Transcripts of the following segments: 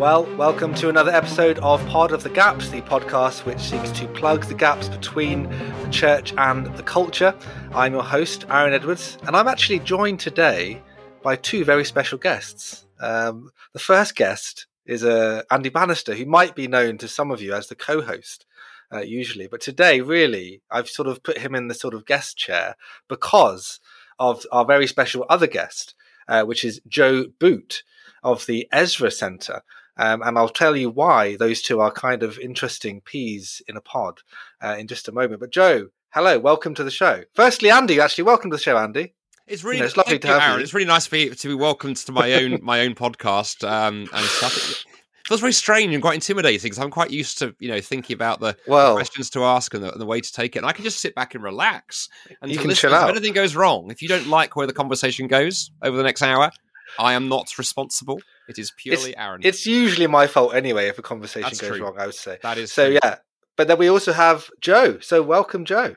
Well, welcome to another episode of Pod of the Gaps, the podcast which seeks to plug the gaps between the church and the culture. I'm your host, Aaron Edwards, and I'm actually joined today by two very special guests. Um, the first guest is uh, Andy Bannister, who might be known to some of you as the co host. Uh, usually, but today, really, I've sort of put him in the sort of guest chair because of our very special other guest, uh, which is Joe Boot of the Ezra Centre. Um, and I'll tell you why those two are kind of interesting peas in a pod uh, in just a moment. But Joe, hello, welcome to the show. Firstly, Andy, actually, welcome to the show, Andy. It's really you know, it's lovely to you, have Aaron. you. It's really nice for you to be welcomed to my own my own podcast um, and stuff. It feels very strange and quite intimidating because I'm quite used to you know thinking about the well, questions to ask and the, and the, way to take it. And I can just sit back and relax. And you can chill out. If anything goes wrong, if you don't like where the conversation goes over the next hour, I am not responsible. It is purely it's, Aaron. It's usually my fault anyway if a conversation That's goes true. wrong. I would say that is so. True. Yeah, but then we also have Joe. So welcome, Joe.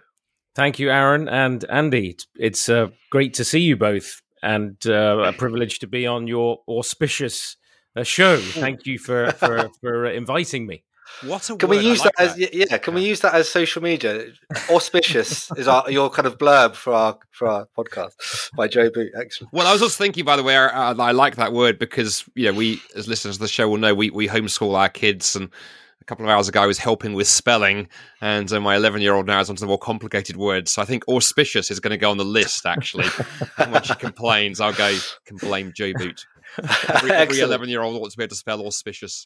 Thank you, Aaron and Andy. It's uh, great to see you both, and uh, a privilege to be on your auspicious uh, show. Thank you for for, for inviting me. What a can word. we use like that, that, as yeah? Can we use that as social media? Auspicious is our your kind of blurb for our for our podcast by Joe Boot. Excellent. Well, I was also thinking, by the way, uh, I like that word because you know we as listeners of the show will know we we homeschool our kids and. A couple of hours ago, I was helping with spelling, and uh, my 11 year old now is onto the more complicated words. So I think auspicious is going to go on the list, actually. and when she complains, I'll go, can blame Joe Boot. Every 11 year old ought to be able to spell auspicious.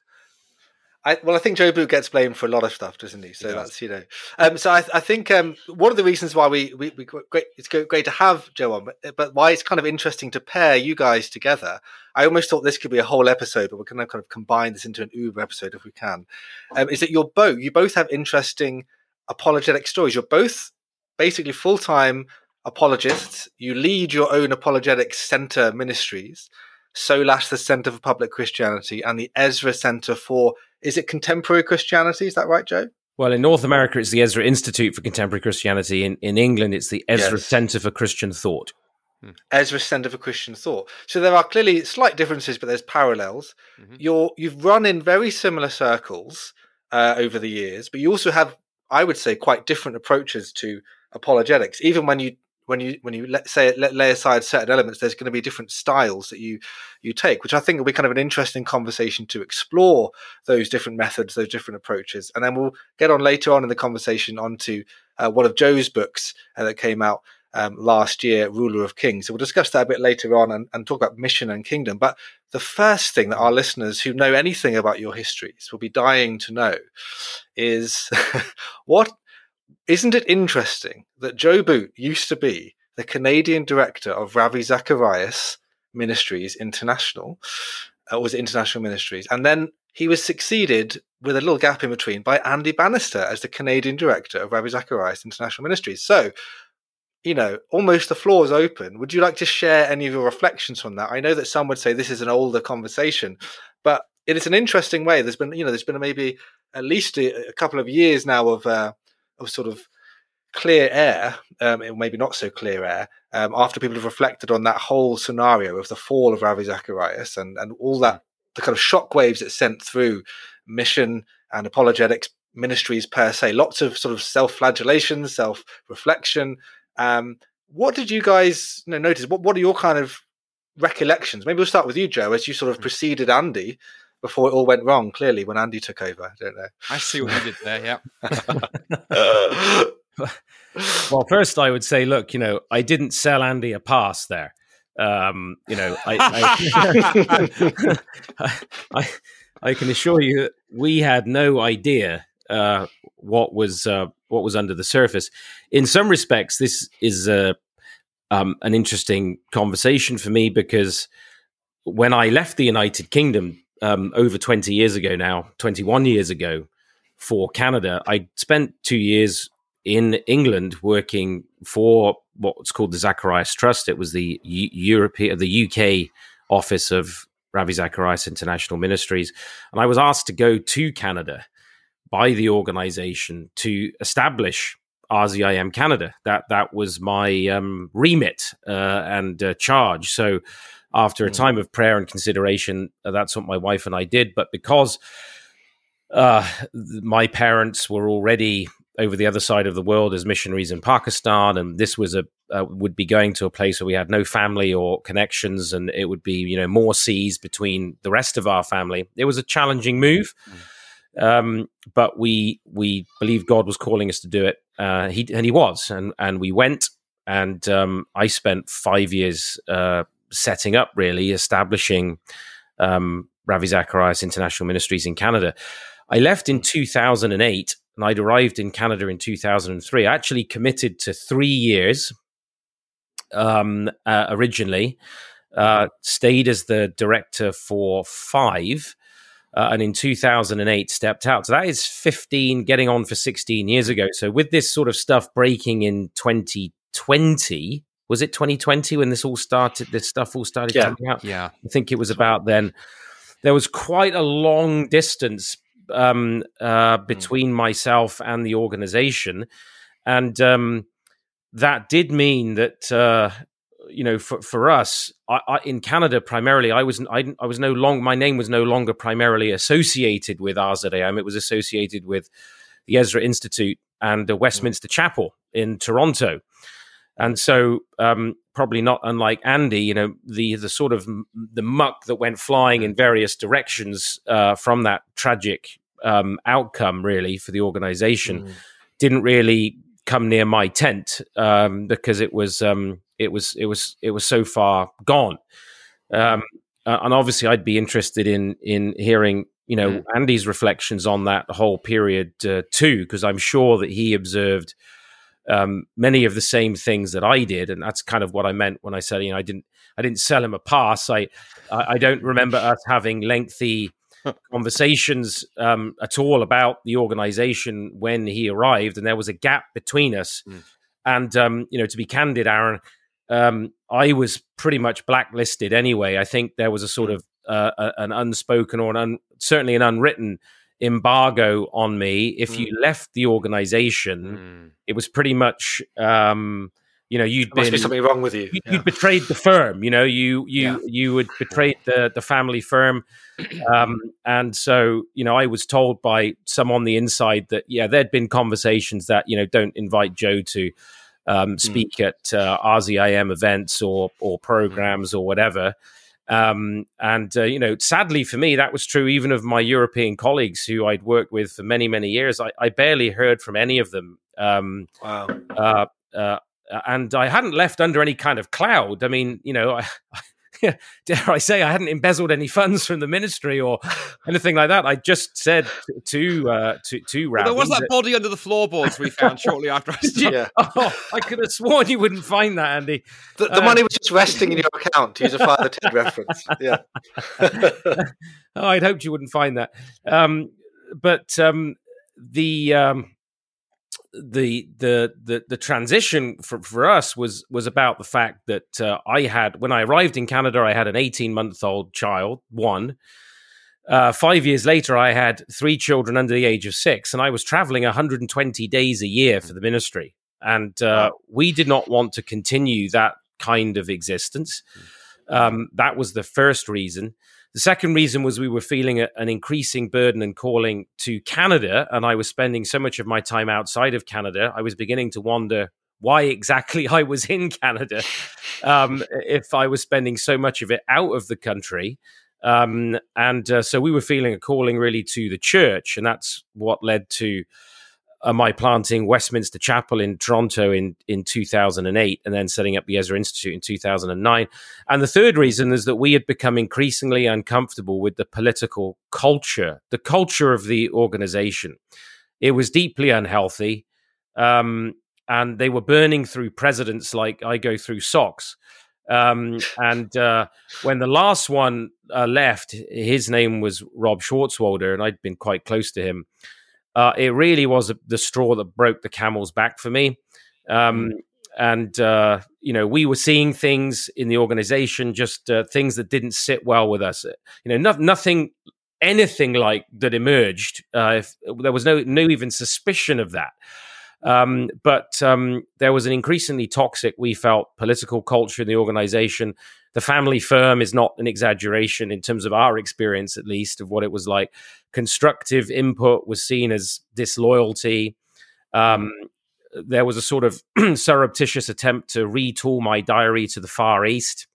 I, well, I think Joe Boot gets blamed for a lot of stuff, doesn't he? So he that's you know. Um, so I, I think um, one of the reasons why we, we, we great, it's great to have Joe on, but, but why it's kind of interesting to pair you guys together. I almost thought this could be a whole episode, but we're going to kind of combine this into an Uber episode if we can. Um, is that you're both you both have interesting apologetic stories. You're both basically full time apologists. You lead your own apologetic center ministries. Solas, the Center for Public Christianity, and the Ezra Center for is it contemporary Christianity? Is that right, Joe? Well, in North America, it's the Ezra Institute for Contemporary Christianity. In, in England, it's the Ezra yes. Center for Christian Thought. Hmm. Ezra Center for Christian Thought. So there are clearly slight differences, but there's parallels. Mm-hmm. You're you've run in very similar circles uh, over the years, but you also have, I would say, quite different approaches to apologetics. Even when you when you when you let say let, lay aside certain elements, there's going to be different styles that you you take, which I think will be kind of an interesting conversation to explore those different methods, those different approaches, and then we'll get on later on in the conversation onto uh, one of Joe's books uh, that came out um, last year, Ruler of Kings. So we'll discuss that a bit later on and, and talk about mission and kingdom. But the first thing that our listeners who know anything about your histories will be dying to know is what isn't it interesting that Joe Boot used to be the Canadian director of Ravi Zacharias Ministries International, uh, was International Ministries, and then he was succeeded with a little gap in between by Andy Bannister as the Canadian director of Ravi Zacharias International Ministries. So, you know, almost the floor is open. Would you like to share any of your reflections from that? I know that some would say this is an older conversation, but it is an interesting way. There's been, you know, there's been maybe at least a, a couple of years now of uh, of sort of clear air, um, maybe not so clear air, um, after people have reflected on that whole scenario of the fall of Ravi Zacharias and, and all that, the kind of shockwaves it sent through mission and apologetics ministries per se, lots of sort of self flagellation, self reflection. Um, what did you guys you know, notice? What, what are your kind of recollections? Maybe we'll start with you, Joe, as you sort of hmm. preceded Andy before it all went wrong. Clearly, when Andy took over, I don't know. I see what you did there. Yeah. well, first I would say, look, you know, I didn't sell Andy a pass there. Um, you know, I, I, I, I, can assure you that we had no idea uh, what was uh, what was under the surface. In some respects, this is a um, an interesting conversation for me because when I left the United Kingdom um, over 20 years ago now, 21 years ago for Canada. I spent two years in England working for what's called the Zacharias Trust. It was the U- European, the UK office of Ravi Zacharias International Ministries. And I was asked to go to Canada by the organization to establish RZIM Canada. That that was my um, remit uh, and uh, charge. So after a mm. time of prayer and consideration, uh, that's what my wife and I did. But because uh, my parents were already over the other side of the world as missionaries in Pakistan, and this was a uh, would be going to a place where we had no family or connections, and it would be you know more seas between the rest of our family. It was a challenging move, um, but we we believed God was calling us to do it. Uh, he and he was, and and we went, and um, I spent five years uh, setting up, really establishing um, Ravi Zacharias International Ministries in Canada. I left in 2008 and I'd arrived in Canada in 2003. I actually committed to three years um, uh, originally, uh, stayed as the director for five, uh, and in 2008 stepped out. So that is 15, getting on for 16 years ago. So with this sort of stuff breaking in 2020, was it 2020 when this all started? This stuff all started yeah. coming out. Yeah, I think it was about then. There was quite a long distance um, uh, hmm. between mm. myself and the organization, and um, that did mean that uh, you know for for us I, I, in Canada primarily I was I, I was no long my name was no longer primarily associated with RZIM. It was associated with the Ezra Institute and the hmm. Westminster mm. Chapel in Toronto. And so, um, probably not unlike Andy, you know, the the sort of the muck that went flying in various directions uh, from that tragic um, outcome, really, for the organization, mm. didn't really come near my tent um, because it was um, it was it was it was so far gone. Um, and obviously, I'd be interested in in hearing you know mm. Andy's reflections on that whole period uh, too, because I'm sure that he observed um, many of the same things that I did, and that's kind of what I meant when I said, you know, I didn't, I didn't sell him a pass. I, I don't remember us having lengthy conversations um, at all about the organization when he arrived, and there was a gap between us. Mm. And um, you know, to be candid, Aaron, um, I was pretty much blacklisted anyway. I think there was a sort mm. of uh, an unspoken or an un- certainly an unwritten embargo on me. If mm. you left the organization, mm. it was pretty much, um, you know, you'd there been be something wrong with you. You, would betrayed the firm. You know, you you yeah. you would betrayed the the family firm, um, and so you know, I was told by some on the inside that yeah, there'd been conversations that you know don't invite Joe to. Um, mm. speak mm. at uh, RZIM events or or mm. programs or whatever, um, and, uh, you know, sadly for me, that was true even of my European colleagues who I'd worked with for many, many years. I, I barely heard from any of them. Um, wow. Uh, uh, and I hadn't left under any kind of cloud. I mean, you know, I, dare I say, I hadn't embezzled any funds from the ministry or anything like that. I just said to uh, to to Well, there was that, that, body under the floorboards we found shortly after I started. Yeah. Oh, I could have sworn you wouldn't find that, Andy. The, the uh, money was just resting in your account. To use a Father Ted reference. Yeah. oh, I'd hoped you wouldn't find that. Um, but um, the um, the the the the transition for, for us was was about the fact that uh, I had when I arrived in Canada, I had an eighteen month old child, one. Uh, five years later, I had three children under the age of six, and I was traveling 120 days a year for the ministry. And uh, we did not want to continue that kind of existence. Hmm. Um, that was the first reason. The second reason was we were feeling a, an increasing burden and calling to Canada, and I was spending so much of my time outside of Canada. I was beginning to wonder why exactly I was in Canada um, if I was spending so much of it out of the country. Um, and uh, so we were feeling a calling really to the church, and that's what led to uh, my planting Westminster Chapel in Toronto in, in 2008 and then setting up the Ezra Institute in 2009. And the third reason is that we had become increasingly uncomfortable with the political culture, the culture of the organization. It was deeply unhealthy. Um, and they were burning through presidents like I go through socks. Um, and uh, when the last one uh, left, his name was Rob Schwartzwalder, and I'd been quite close to him uh, it really was the straw that broke the camel's back for me. Um, mm. and uh, you know, we were seeing things in the organization, just uh, things that didn't sit well with us. You know, no, nothing, anything like that emerged. Uh, if there was no, no even suspicion of that. Um, but um, there was an increasingly toxic, we felt, political culture in the organization. The family firm is not an exaggeration in terms of our experience, at least, of what it was like. Constructive input was seen as disloyalty. Um, there was a sort of surreptitious attempt to retool my diary to the Far East.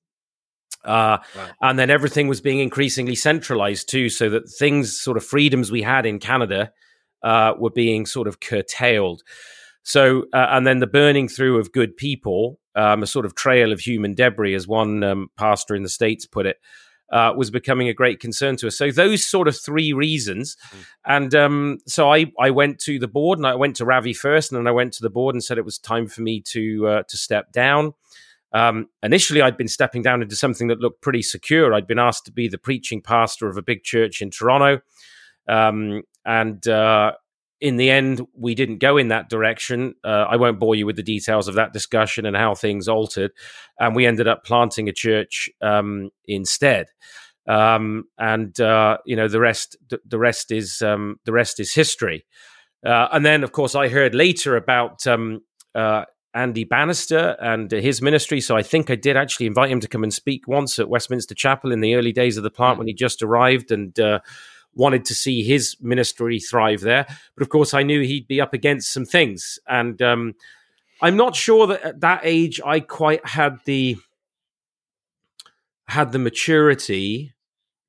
Uh. And then everything was being increasingly centralized too, so that things, sort of freedoms we had in Canada, uh, were being sort of curtailed. So, uh, and then the burning through of good people, um, a sort of trail of human debris, as one um, pastor in the States put it, uh, was becoming a great concern to us. So those sort of three reasons, mm. and um, so I I went to the board and I went to Ravi first, and then I went to the board and said it was time for me to uh, to step down. Um, initially, I'd been stepping down into something that looked pretty secure. I'd been asked to be the preaching pastor of a big church in Toronto. Um, and uh, in the end, we didn't go in that direction. Uh, I won't bore you with the details of that discussion and how things altered. And we ended up planting a church um, instead. Um, and uh, you know the rest. The rest is um, the rest is history. Uh, and then, of course, I heard later about um, uh, Andy Bannister and his ministry. So I think I did actually invite him to come and speak once at Westminster Chapel in the early days of the plant mm. when he just arrived and uh, wanted to see his ministry thrive there. But of course, I knew he'd be up against some things. And um, I'm not sure that at that age I quite had the had the maturity.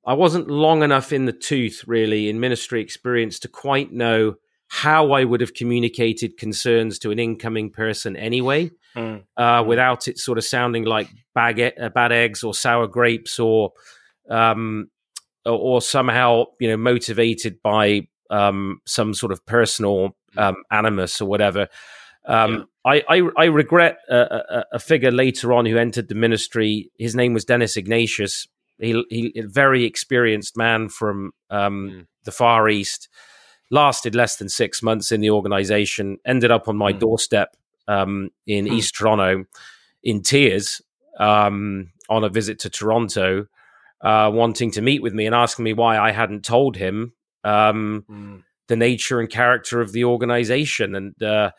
I wasn't long enough in the tooth, really, in ministry experience to quite know how I would have communicated concerns to an incoming person anyway, mm. Uh, mm. without it sort of sounding like bag e- uh, bad eggs or sour grapes or, um, or, or somehow you know motivated by um, some sort of personal mm. um, animus or whatever. Um, yeah. I, I, I regret a, a, a, figure later on who entered the ministry. His name was Dennis Ignatius. He, he a very experienced man from um, mm. the Far East lasted less than six months in the organization, ended up on my mm. doorstep um, in mm. East Toronto in tears um, on a visit to Toronto, uh, wanting to meet with me and asking me why I hadn't told him um, mm. the nature and character of the organization. And uh,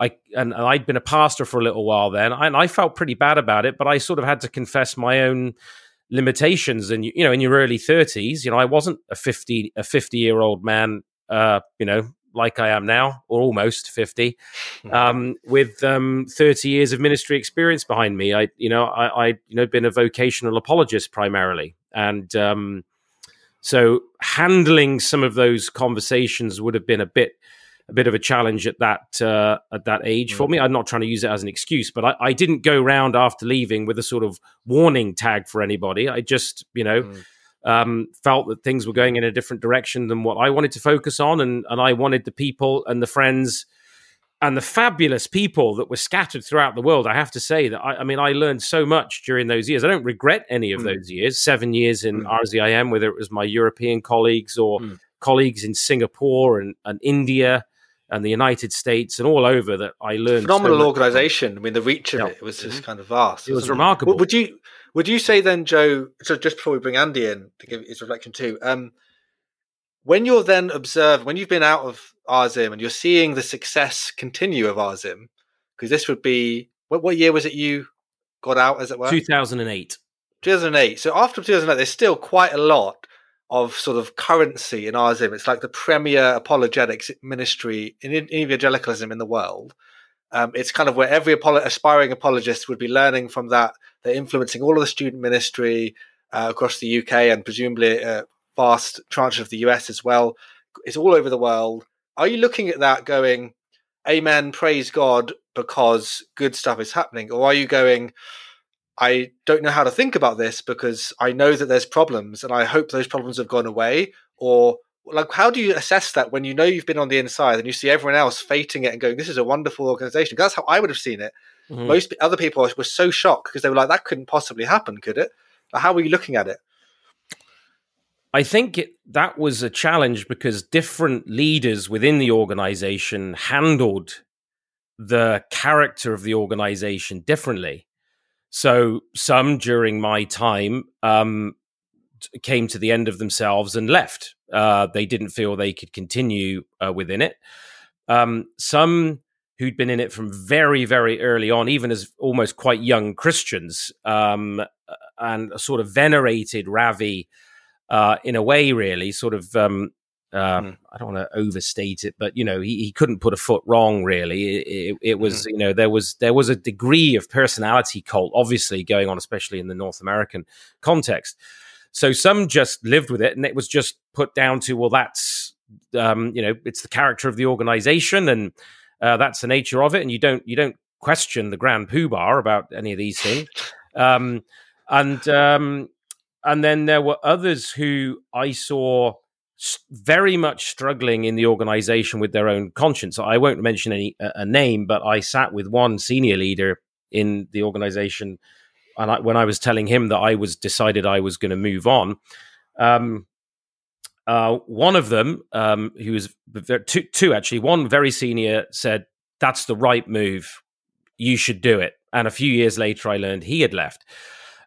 I and, and, I'd been a pastor for a little while then, and I felt pretty bad about it. But I sort of had to confess my own limitations. And you know, in your early thirties, you know, I wasn't a fifty a fifty year old man uh, you know, like I am now, or almost 50, hmm. um, with um, 30 years of ministry experience behind me. I, you know, I, I you know, been a vocational apologist primarily. And um, so handling some of those conversations would have been a bit, a bit of a challenge at that uh, at that age mm. for me. I'm not trying to use it as an excuse, but I, I, didn't go around after leaving with a sort of warning tag for anybody. I just, you know, mm um, felt that things were going in a different direction than what I wanted to focus on, and and I wanted the people and the friends and the fabulous people that were scattered throughout the world. I have to say that I, I mean I learned so much during those years. I don't regret any of mm. those years. Seven years in mm. RZIM, whether it was my European colleagues or mm. colleagues in Singapore and, and India and the United States and all over that I learned. Phenomenal so organization. I mean, the reach of yeah. it was just mm-hmm. kind of vast. It was remarkable. Would you would you say then, Joe? So just before we bring Andy in to give his reflection too, um, when you're then observed, when you've been out of Arzim and you're seeing the success continue of Arzim, because this would be what, what year was it you got out, as it were? 2008. 2008. So after 2008, there's still quite a lot of sort of currency in Arzim. It's like the premier apologetics ministry in, evangelicalism in the world. Um, it's kind of where every apolo- aspiring apologist would be learning from that. They're influencing all of the student ministry uh, across the UK and presumably a vast tranche of the US as well. It's all over the world. Are you looking at that going, Amen, praise God, because good stuff is happening? Or are you going, I don't know how to think about this because I know that there's problems and I hope those problems have gone away? Or like how do you assess that when you know you've been on the inside and you see everyone else fating it and going this is a wonderful organization that's how i would have seen it mm-hmm. most other people were so shocked because they were like that couldn't possibly happen could it how were you looking at it i think it, that was a challenge because different leaders within the organization handled the character of the organization differently so some during my time um, came to the end of themselves and left. Uh, they didn't feel they could continue uh, within it. Um, some who'd been in it from very, very early on, even as almost quite young Christians, um, and sort of venerated Ravi uh, in a way, really, sort of. Um, uh, mm. I don't want to overstate it, but you know, he, he couldn't put a foot wrong. Really, it, it, it was mm. you know there was there was a degree of personality cult, obviously going on, especially in the North American context. So some just lived with it, and it was just put down to well, that's um, you know, it's the character of the organization, and uh, that's the nature of it, and you don't you don't question the grand poo poobah about any of these things. Um, and um, and then there were others who I saw very much struggling in the organization with their own conscience. I won't mention any a name, but I sat with one senior leader in the organization, and I, when I was telling him that I was decided I was going to move on, um, uh, one of them, um, who was two, two actually, one very senior said, "That's the right move. You should do it." And a few years later, I learned he had left.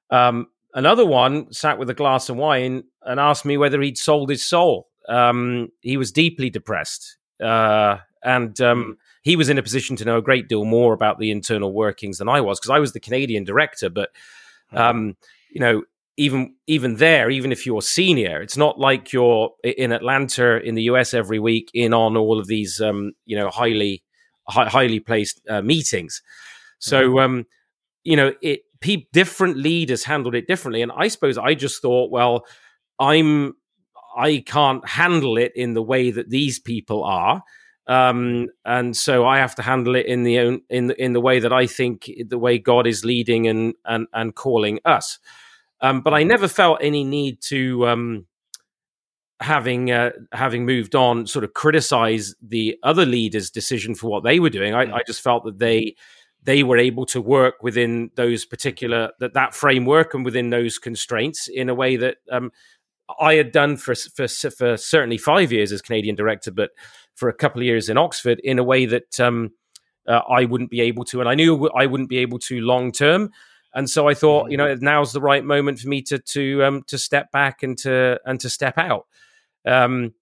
Um, another one sat with a glass of wine and asked me whether he'd sold his soul. Um, he was deeply depressed, uh, and um, he was in a position to know a great deal more about the internal workings than I was because I was the Canadian director. But um, you know, even even there, even if you're senior, it's not like you're in Atlanta in the US every week in on all of these um, you know highly hi- highly placed uh, meetings. So mm-hmm. um, you know it. Pe- different leaders handled it differently, and I suppose I just thought, well, I'm I can't handle it in the way that these people are. Um, and so I have to handle it in the own, in the, in the way that I think the way God is leading and and and calling us. Um, but I never felt any need to, um, having uh, having moved on, sort of criticize the other leaders' decision for what they were doing. I. I, just felt that they they were able to work within those particular that that framework and within those constraints in a way that um, I had done for, for for certainly five years as Canadian director, but for a couple of years in Oxford in a way that um, uh, I wouldn't be able to, and I knew I wouldn't be able to long term. And so I thought, you know, mm. now's the right moment for me to to um, to step back and to and to step out. Um,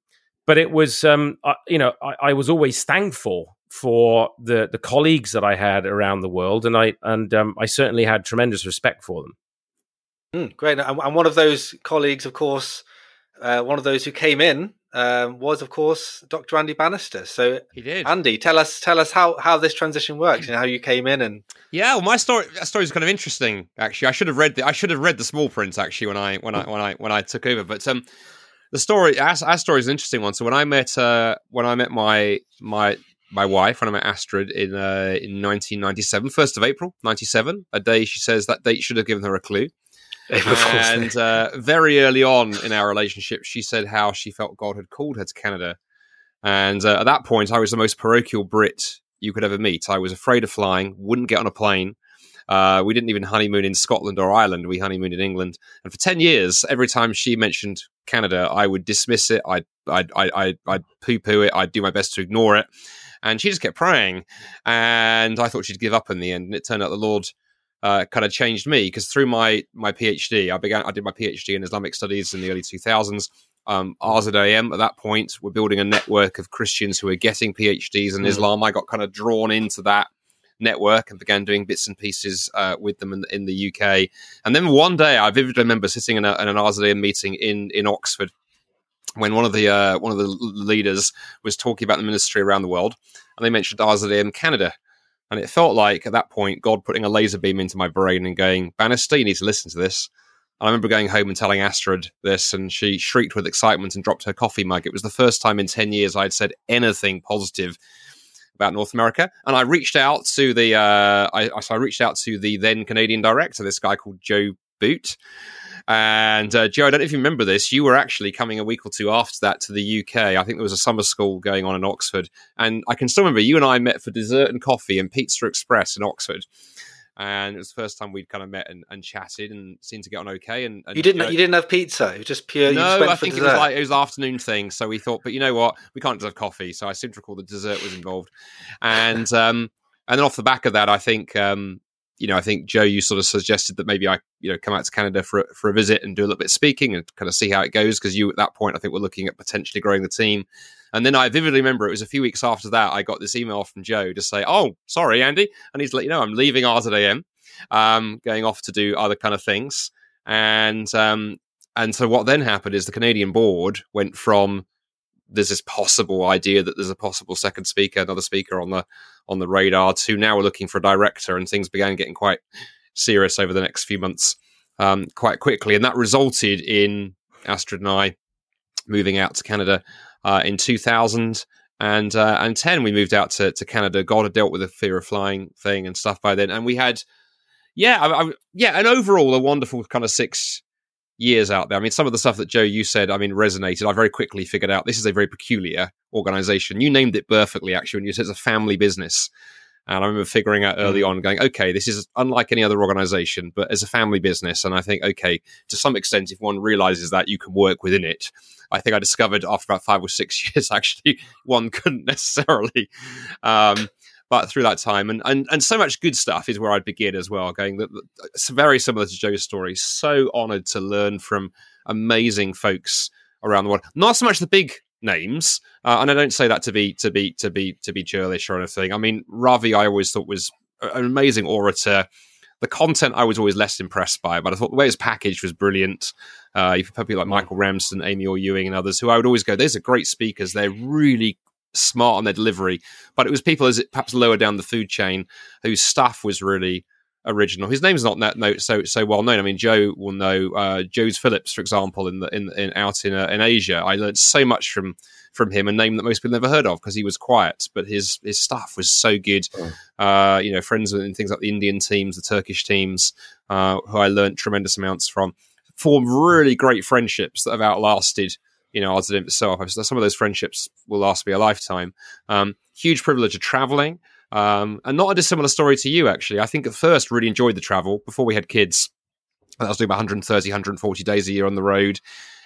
but it was, um, I, you know, I, I, was always thankful for the the colleagues that I had around the world, and I and um, I certainly had tremendous respect for them. Mm, great, and one of those colleagues, of course, uh, one of those who came in um, was, of course, Dr. Andy Bannister. So he did. Andy, tell us tell us how how this transition works and how you came in and. Yeah, well, my story that story is kind of interesting. Actually, I should have read the I should have read the small print actually when I when I when I when I took over. But um, the story our, our story is an interesting one. So when I met uh when I met my my my wife when I met Astrid in uh, in 1997, 1st of April 97, a day she says that date should have given her a clue and uh, very early on in our relationship, she said how she felt God had called her to Canada. And uh, at that point, I was the most parochial Brit you could ever meet. I was afraid of flying, wouldn't get on a plane. Uh, we didn't even honeymoon in Scotland or Ireland. We honeymooned in England. And for 10 years, every time she mentioned Canada, I would dismiss it. I'd, I'd, I'd, I'd poo poo it. I'd do my best to ignore it. And she just kept praying. And I thought she'd give up in the end. And it turned out the Lord uh, kind of changed me because through my my PhD, I began I did my PhD in Islamic studies in the early 2000s. Um, RZIM at that point, we're building a network of Christians who are getting PhDs in mm. Islam. I got kind of drawn into that network and began doing bits and pieces uh, with them in, in, the UK. And then one day, I vividly remember sitting in, a, in an RZIM meeting in in Oxford when one of the uh, one of the leaders was talking about the ministry around the world, and they mentioned RZIM Canada. And it felt like at that point, God putting a laser beam into my brain and going, Bannister, you need to listen to this. I remember going home and telling Astrid this, and she shrieked with excitement and dropped her coffee mug. It was the first time in 10 years I'd said anything positive about North America. And I reached out to the, uh, I, so I reached out to the then Canadian director, this guy called Joe Boot. And uh, Joe, I don't know if you remember this. You were actually coming a week or two after that to the UK. I think there was a summer school going on in Oxford, and I can still remember you and I met for dessert and coffee in Pizza Express in Oxford. And it was the first time we'd kind of met and, and chatted and seemed to get on okay. And, and you didn't, you didn't have pizza. It was just pure. No, I think it was like it was afternoon thing. So we thought, but you know what, we can't just have coffee. So I seem to recall the dessert was involved, and um, and then off the back of that, I think um, you know, I think Joe, you sort of suggested that maybe I, you know, come out to Canada for for a visit and do a little bit of speaking and kind of see how it goes because you at that point I think we're looking at potentially growing the team. And then I vividly remember it was a few weeks after that I got this email from Joe to say, "Oh, sorry, Andy," and he's let you know I'm leaving RZIM, um, going off to do other kind of things. And um, and so what then happened is the Canadian board went from there's this possible idea that there's a possible second speaker, another speaker on the on the radar, to now we're looking for a director, and things began getting quite serious over the next few months, um, quite quickly, and that resulted in Astrid and I moving out to Canada uh, in 2000 and uh, and 10 we moved out to, to Canada. God had dealt with the fear of flying thing and stuff by then, and we had yeah, I, I, yeah, and overall a wonderful kind of six years out there. I mean, some of the stuff that Joe you said, I mean, resonated. I very quickly figured out this is a very peculiar organization. You named it perfectly, actually, when you said it's a family business. And I remember figuring out early mm. on, going, okay, this is unlike any other organization, but as a family business. And I think, okay, to some extent, if one realizes that you can work within it, I think I discovered after about five or six years, actually, one couldn't necessarily. Um, but through that time and, and and so much good stuff is where I'd begin as well. Going that it's very similar to Joe's story. So honoured to learn from amazing folks around the world. Not so much the big names, uh, and I don't say that to be to be to be to be churlish or anything. I mean, Ravi, I always thought was an amazing orator. The content I was always less impressed by, but I thought the way it was packaged was brilliant. Uh, you've people like Michael Ramsden, Amy Orr-Ewing, and others who I would always go, "These are great speakers. They're really smart on their delivery, but it was people as it perhaps lower down the food chain whose stuff was really original. His name's not that no, so so well known. I mean, Joe will know uh, Joe's Phillips, for example, in the in, in out in uh, in Asia. I learned so much from from him, a name that most people never heard of because he was quiet, but his his stuff was so good. Uh, you know, friends in things like the Indian teams, the Turkish teams, uh, who I learned tremendous amounts from. Formed really great friendships that have outlasted you know, odds and so some of those friendships will last me a lifetime. Um, huge privilege of traveling. Um, and not a dissimilar story to you, actually. I think at first really enjoyed the travel before we had kids. I was doing about 130, 140 days a year on the road.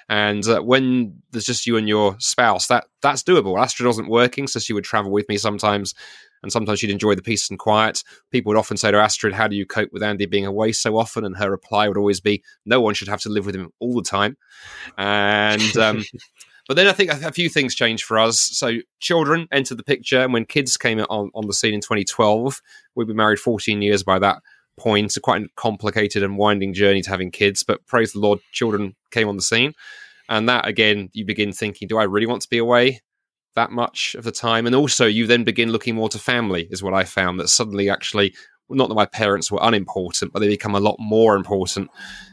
And uh, when there's just you and your spouse, that that's doable. Astrid wasn't working, so she would travel with me sometimes and sometimes she'd enjoy the peace and quiet. People would often say to Astrid, How do you cope with Andy being away so often? And her reply would always be, No one should have to live with him all the time. And. Um, but then I think a few things changed for us. So children entered the picture, and when kids came on, on the scene in 2012, we'd been married 14 years by that point. It's quite a complicated and winding journey to having kids, but praise the Lord, children came on the scene. And that again, you begin thinking, do I really want to be away? That much of the time. And also, you then begin looking more to family, is what I found that suddenly actually, not that my parents were unimportant, but they become a lot more important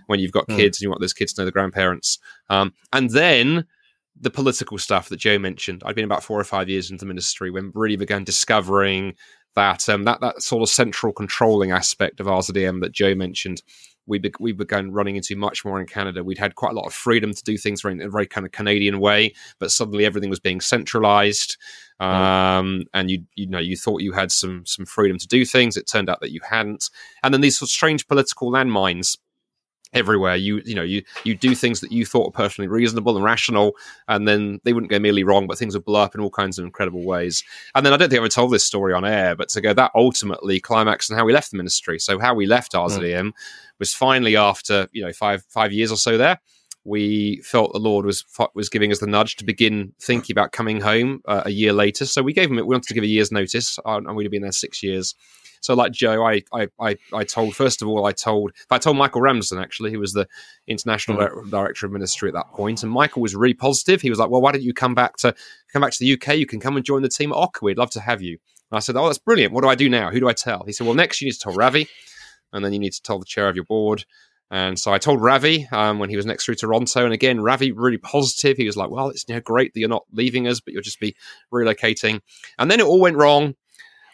when you've got mm. kids and you want those kids to know the grandparents. Um, and then the political stuff that Joe mentioned. I'd been about four or five years into the ministry when really began discovering that um, that that sort of central controlling aspect of RZIM that Joe mentioned we be- we began running into much more in Canada. We'd had quite a lot of freedom to do things in a very kind of Canadian way, but suddenly everything was being centralized. Mm. Um, and you you know you thought you had some some freedom to do things. It turned out that you hadn't. And then these sort of strange political landmines everywhere. You you know you you do things that you thought were personally reasonable and rational, and then they wouldn't go merely wrong, but things would blow up in all kinds of incredible ways. And then I don't think I ever told this story on air, but to go that ultimately climax and how we left the ministry. So how we left RZIM mm. was finally after you know five five years or so there. We felt the Lord was was giving us the nudge to begin thinking about coming home uh, a year later. So we gave him we wanted to give a year's notice, uh, and we'd have been there six years. So, like Joe, I, I, I, I told first of all, I told I told Michael Ramsden actually, who was the international mm. director of ministry at that point, and Michael was really positive. He was like, "Well, why don't you come back to come back to the UK? You can come and join the team at OCCA. We'd love to have you." And I said, "Oh, that's brilliant. What do I do now? Who do I tell?" He said, "Well, next you need to tell Ravi, and then you need to tell the chair of your board." And so I told Ravi um, when he was next through Toronto, and again, Ravi really positive. He was like, "Well, it's you know, great that you're not leaving us, but you'll just be relocating." And then it all went wrong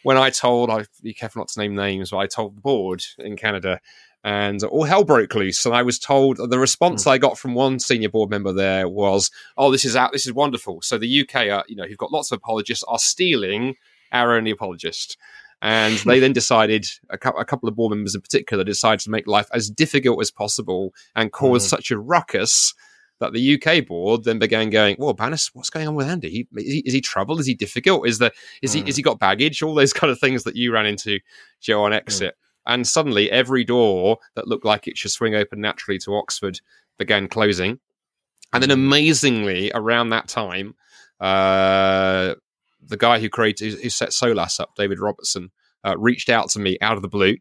when I told, I be careful not to name names, but I told the board in Canada, and all hell broke loose. And I was told the response mm. I got from one senior board member there was, "Oh, this is out. This is wonderful." So the UK, are, you know, who've got lots of apologists, are stealing our only apologist. And they then decided, a, a, couple of board members in particular, decided to make life as difficult as possible and cause mm. such a ruckus that the UK board then began going, "Well, Bannis, what's going on with Andy? Is he, is he troubled? Is he difficult? Is there is mm. he is he got baggage? All those kind of things that you ran into, Joe, on exit." Mm. And suddenly, every door that looked like it should swing open naturally to Oxford began closing. And then, mm. amazingly, around that time, uh, the guy who created, who set Solas up, David Robertson, uh, reached out to me out of the blue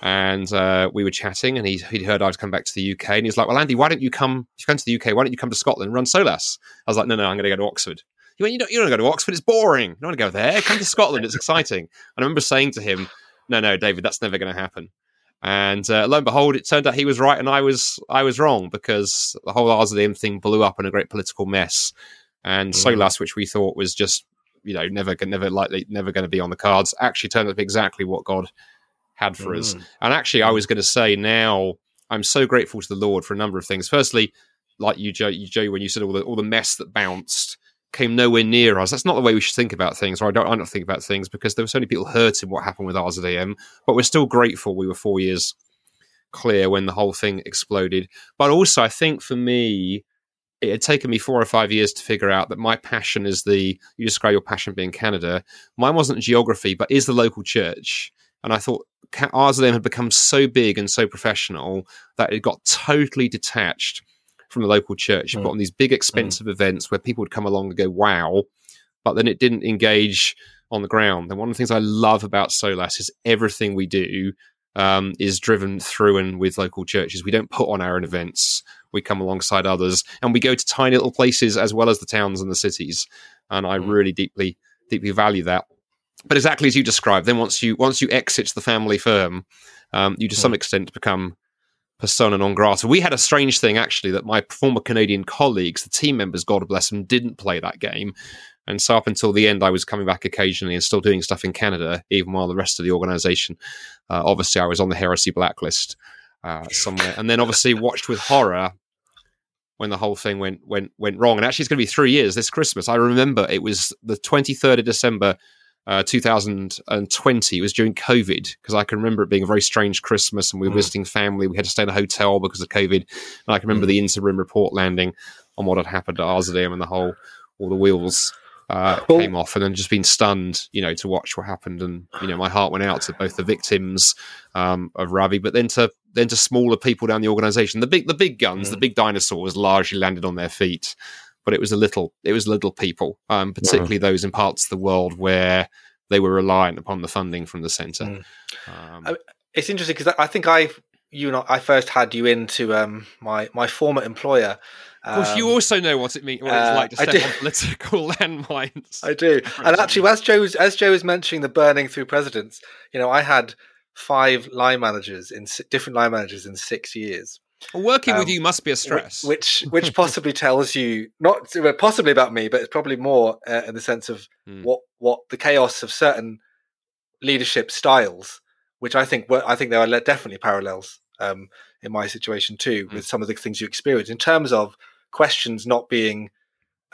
and uh, we were chatting, and he he heard I was coming back to the UK, and he was like, "Well, Andy, why don't you come? If you come to the UK, why don't you come to Scotland and run Solas?" I was like, "No, no, I'm going to go to Oxford." He went, "You don't, you don't go to Oxford. It's boring. You don't want to go there. Come to Scotland. It's exciting." And I remember saying to him, "No, no, David, that's never going to happen." And uh, lo and behold, it turned out he was right, and I was I was wrong because the whole RZIM thing blew up in a great political mess, and mm. Solas, which we thought was just you know never never likely never going to be on the cards, actually turned out to be exactly what God had for mm. us. And actually, I was going to say now I'm so grateful to the Lord for a number of things. Firstly, like you, Joe, you, Joe when you said all the all the mess that bounced came nowhere near us. That's not the way we should think about things, or I don't, I don't think about things because there were so many people hurt in what happened with RZIM. But we're still grateful we were four years clear when the whole thing exploded. But also, I think for me, it had taken me four or five years to figure out that my passion is the you describe your passion being Canada. Mine wasn't geography, but is the local church. And I thought RZIM had become so big and so professional that it got totally detached from the local church. You've mm. got on these big, expensive mm. events where people would come along and go, wow, but then it didn't engage on the ground. And one of the things I love about Solas is everything we do um, is driven through and with local churches. We don't put on our own events. We come alongside others, and we go to tiny little places as well as the towns and the cities. And I mm. really deeply, deeply value that but exactly as you described, then once you once you exit the family firm, um, you to some hmm. extent become persona non grata. We had a strange thing actually that my former Canadian colleagues, the team members, God bless them, didn't play that game. And so up until the end, I was coming back occasionally and still doing stuff in Canada, even while the rest of the organization, uh, obviously, I was on the heresy blacklist uh, somewhere. And then obviously watched with horror when the whole thing went went went wrong. And actually, it's going to be three years this Christmas. I remember it was the 23rd of December uh, 2020. It was during COVID because I can remember it being a very strange Christmas and we were mm. visiting family. We had to stay in a hotel because of COVID. And I can remember mm. the interim report landing on what had happened at RZIM and the whole, all the wheels uh, well, came off and then just being stunned, you know, to watch what happened. And, you know, my heart went out to both the victims um, of Ravi, but then to then to smaller people down the organization. The big the big guns, mm. the big dinosaurs largely landed on their feet but it was a little it was little people, um, particularly those in parts of the world where they were reliant upon the funding from the centre. Mm. Um, it's interesting because I think I you and I first had you into um, my my former employer. Of course, you um, also know what it means. What it's uh, like to step on political landmines. I do, and actually, as Joe was, as Joe was mentioning the burning through presidents, you know, I had five line managers in different line managers in six years. Well, working um, with you must be a stress, which which possibly tells you not possibly about me, but it's probably more uh, in the sense of mm. what what the chaos of certain leadership styles, which I think were, I think there are definitely parallels um, in my situation too mm. with some of the things you experience in terms of questions not being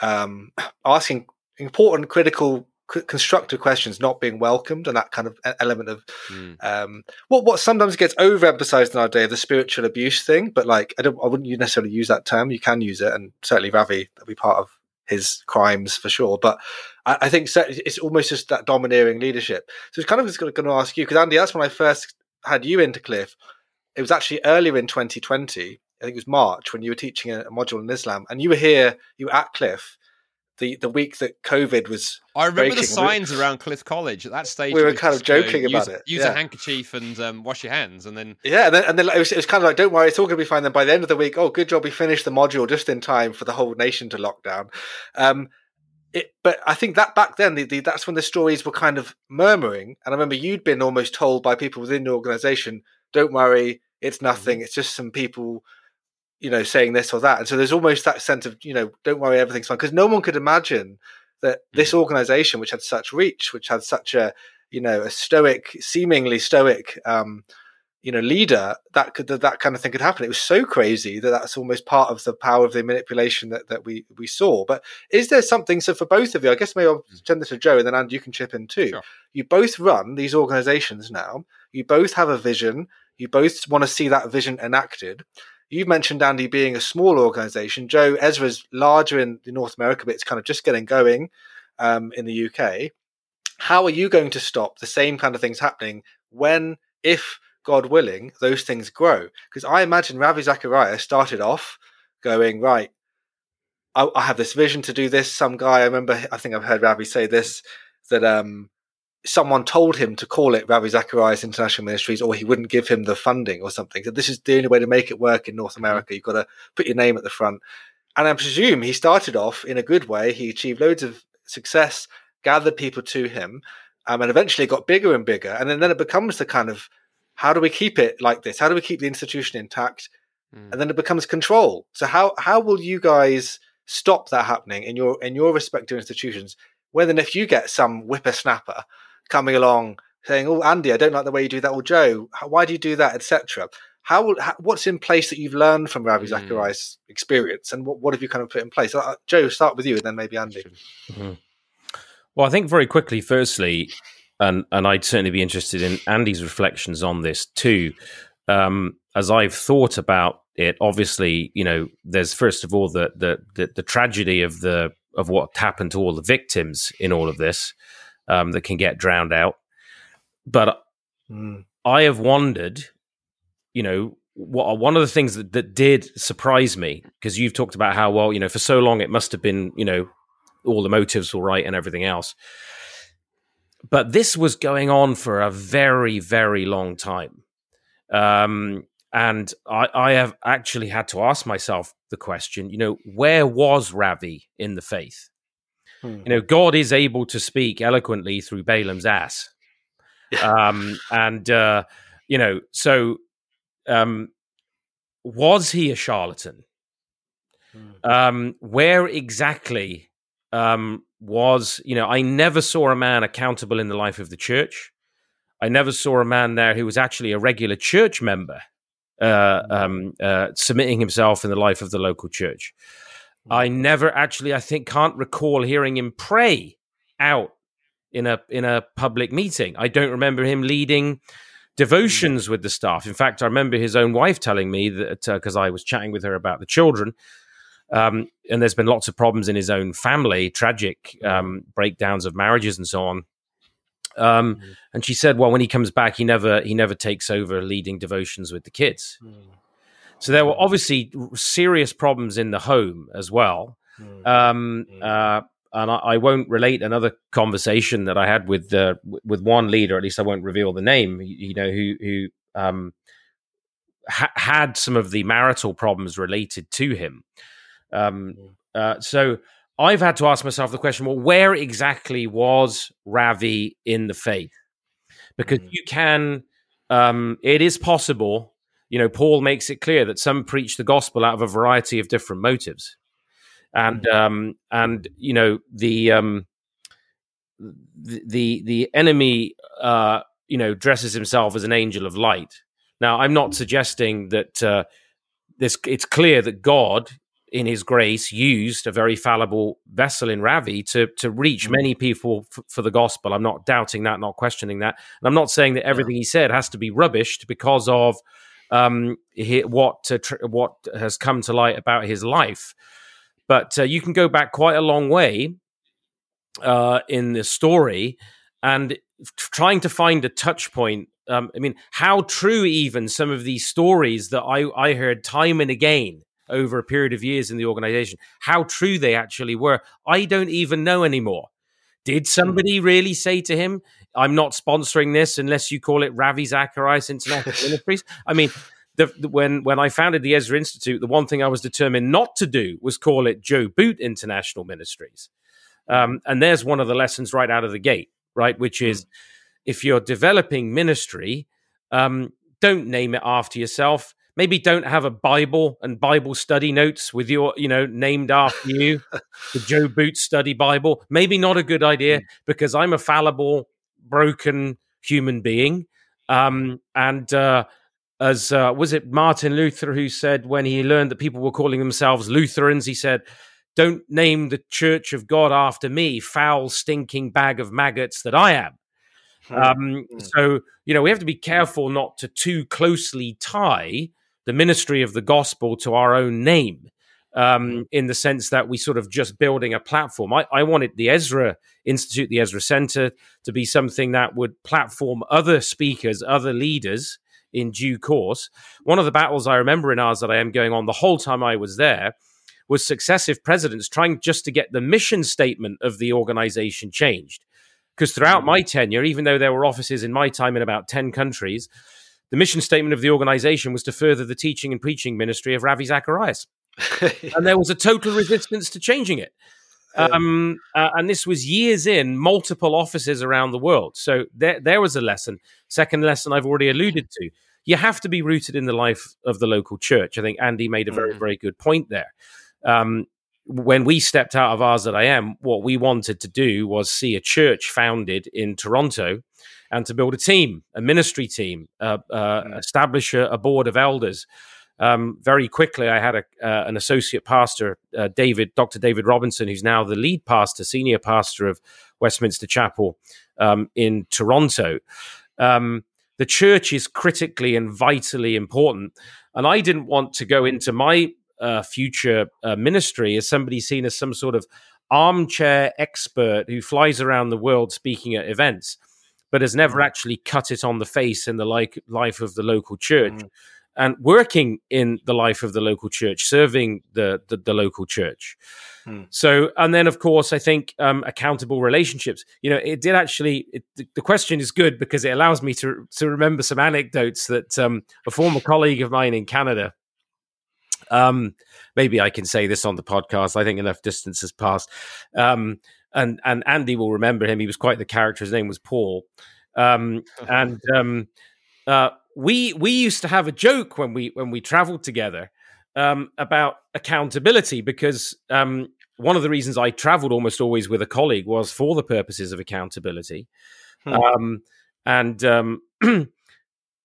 um, asking important critical constructive questions not being welcomed and that kind of element of mm. um, what what sometimes gets overemphasized in our day the spiritual abuse thing but like i don't i wouldn't necessarily use that term. You can use it and certainly ravi that'll be part of his crimes for sure but i, I think it's almost just that domineering leadership. So it's kind of just going to ask you because andy that's when i first had you into cliff. It was actually earlier in 2020 i think it was march when you were teaching a, a module in islam and you were here you were at cliff the the week that COVID was. I remember breaking. the signs around Cliff College at that stage. We were kind of joking about use, it. Use yeah. a handkerchief and um, wash your hands, and then yeah, and then, and then it, was, it was kind of like, don't worry, it's all going to be fine. Then by the end of the week, oh, good job, we finished the module just in time for the whole nation to lock down. Um, it, but I think that back then, the, the, that's when the stories were kind of murmuring. And I remember you'd been almost told by people within the organisation, "Don't worry, it's nothing. Mm-hmm. It's just some people." You know, saying this or that. And so there's almost that sense of, you know, don't worry, everything's fine. Because no one could imagine that this mm. organization, which had such reach, which had such a, you know, a stoic, seemingly stoic, um, you know, leader, that could that, that kind of thing could happen. It was so crazy that that's almost part of the power of the manipulation that, that we we saw. But is there something? So for both of you, I guess maybe I'll mm. send this to Joe, and then Andy, you can chip in too. Sure. You both run these organizations now. You both have a vision. You both want to see that vision enacted you mentioned Andy being a small organization. Joe Ezra's larger in North America, but it's kind of just getting going um, in the UK. How are you going to stop the same kind of things happening when, if God willing, those things grow. Because I imagine Ravi Zacharias started off going, right, I, I, have this vision to do this. Some guy, I remember, I think I've heard Ravi say this, that um, someone told him to call it Ravi Zacharias International Ministries or he wouldn't give him the funding or something. So this is the only way to make it work in North mm-hmm. America. You've got to put your name at the front. And I presume he started off in a good way. He achieved loads of success, gathered people to him, um, and eventually got bigger and bigger. And then, then it becomes the kind of how do we keep it like this? How do we keep the institution intact? Mm. And then it becomes control. So how how will you guys stop that happening in your in your respective institutions? Whether if you get some whippersnapper coming along saying, "Oh, Andy, I don't like the way you do that," or Joe, why do you do that, etc. How, how, what's in place that you've learned from Ravi mm. Zacharias' experience, and what, what have you kind of put in place? Uh, Joe, start with you, and then maybe Andy. Mm-hmm. Well, I think very quickly, firstly, and and I'd certainly be interested in Andy's reflections on this too. Um, as I've thought about it, obviously, you know, there's first of all the, the the the, tragedy of the of what happened to all the victims in all of this um, that can get drowned out. But mm. I have wondered, you know, what one of the things that, that did surprise me because you've talked about how well, you know, for so long it must have been, you know, all the motives were right and everything else. But this was going on for a very, very long time. Um, and I, I, have actually had to ask myself the question, you know, where was Ravi in the faith? Hmm. You know, God is able to speak eloquently through Balaam's ass. um, and, uh, you know, so um, was he a charlatan? Hmm. Um, where exactly um, was, you know, I never saw a man accountable in the life of the church. I never saw a man there who was actually a regular church member uh, um, uh, submitting himself in the life of the local church. I never actually, I think, can't recall hearing him pray out in a in a public meeting. I don't remember him leading devotions with the staff. In fact, I remember his own wife telling me that because uh, I was chatting with her about the children um, and there's been lots of problems in his own family, tragic um, breakdowns of marriages and so on. Um, mm-hmm. And she said, well, when he comes back, he never he never takes over leading devotions with the kids. Mm-hmm. So there were obviously serious problems in the home as well. Mm-hmm. Um, uh, and I, I, won't relate another conversation that I had with uh, with one leader. At least I won't reveal the name. You know who who um, ha- had some of the marital problems related to him. Um, uh, so I've had to ask myself the question: Well, where exactly was Ravi in the faith? Because mm. you can, um, it is possible. You know, Paul makes it clear that some preach the gospel out of a variety of different motives, and mm. um, and you know the um, the the, enemy, uh, you know, dresses himself as an angel of light. Now, I'm not suggesting that uh, this. It's clear that God in his grace, used a very fallible vessel in Ravi to to reach mm. many people f- for the gospel. I'm not doubting that, not questioning that, and I'm not saying that everything he said has to be rubbished because of um, he, what uh, tr- what has come to light about his life. But uh, you can go back quite a long way uh, in the story and trying to find a touch point. Um, I mean, how true even some of these stories that I, I heard time and again over a period of years in the organization, how true they actually were, I don't even know anymore. Did hmm. somebody really say to him, I'm not sponsoring this unless you call it Ravi Zacharias International Ministries? I mean, the, the, when when I founded the Ezra Institute, the one thing I was determined not to do was call it Joe Boot International Ministries. Um, and there's one of the lessons right out of the gate, right? Which is mm. if you're developing ministry, um, don't name it after yourself maybe don't have a Bible and Bible study notes with your, you know, named after you, the Joe Boots Study Bible. Maybe not a good idea mm. because I'm a fallible, broken human being. Um, and uh, as uh, was it Martin Luther who said when he learned that people were calling themselves Lutherans, he said, "Don't name the Church of God after me, foul, stinking bag of maggots that I am." Hmm. Um, hmm. so you know we have to be careful not to too closely tie the ministry of the gospel to our own name. Um, mm. in the sense that we sort of just building a platform. I, I, wanted the Ezra Institute, the Ezra Center, to be something that would platform other speakers, other leaders in due course. One of the battles I remember in RZIM going on the whole time I was there was successive presidents trying just to get the mission statement of the organization changed. Because throughout my tenure, even though there were offices in my time in about 10 countries, the mission statement of the organization was to further the teaching and preaching ministry of Ravi Zacharias. and there was a total resistance to changing it. Um, uh, and this was years in multiple offices around the world. So there, there was a lesson. Second lesson I've already alluded to. You have to be rooted in the life of the local church. I think Andy made a very, mm. very good point there. Um, when we stepped out of RZIM, what we wanted to do was see a church founded in Toronto and to build a team, a ministry team, uh, uh, mm. establish a, a, board of elders. Um, very quickly, I had a, uh, an associate pastor, uh, David, Dr. David Robinson, who's now the lead pastor, senior pastor of Westminster Chapel um, in Toronto. Um, the church is critically and vitally important. And I didn't want to go into my uh, future uh, ministry as somebody seen as some sort of armchair expert who flies around the world speaking at events, but has never mm. actually cut it on the face in the like, life of the local church. Mm. And working in the life of the local church, serving the the, the local church. Hmm. So, and then of course, I think um, accountable relationships. You know, it did actually. It, the question is good because it allows me to to remember some anecdotes that um, a former colleague of mine in Canada um, maybe I can say this on the podcast. I think enough distance has passed. Um, and and Andy will remember him. He was quite the character. His name was Paul. Um, and um, uh, we we used to have a joke when we when we traveled together um, about accountability because um, one of the reasons I traveled almost always with a colleague was for the purposes of accountability. Hmm. Um, and um,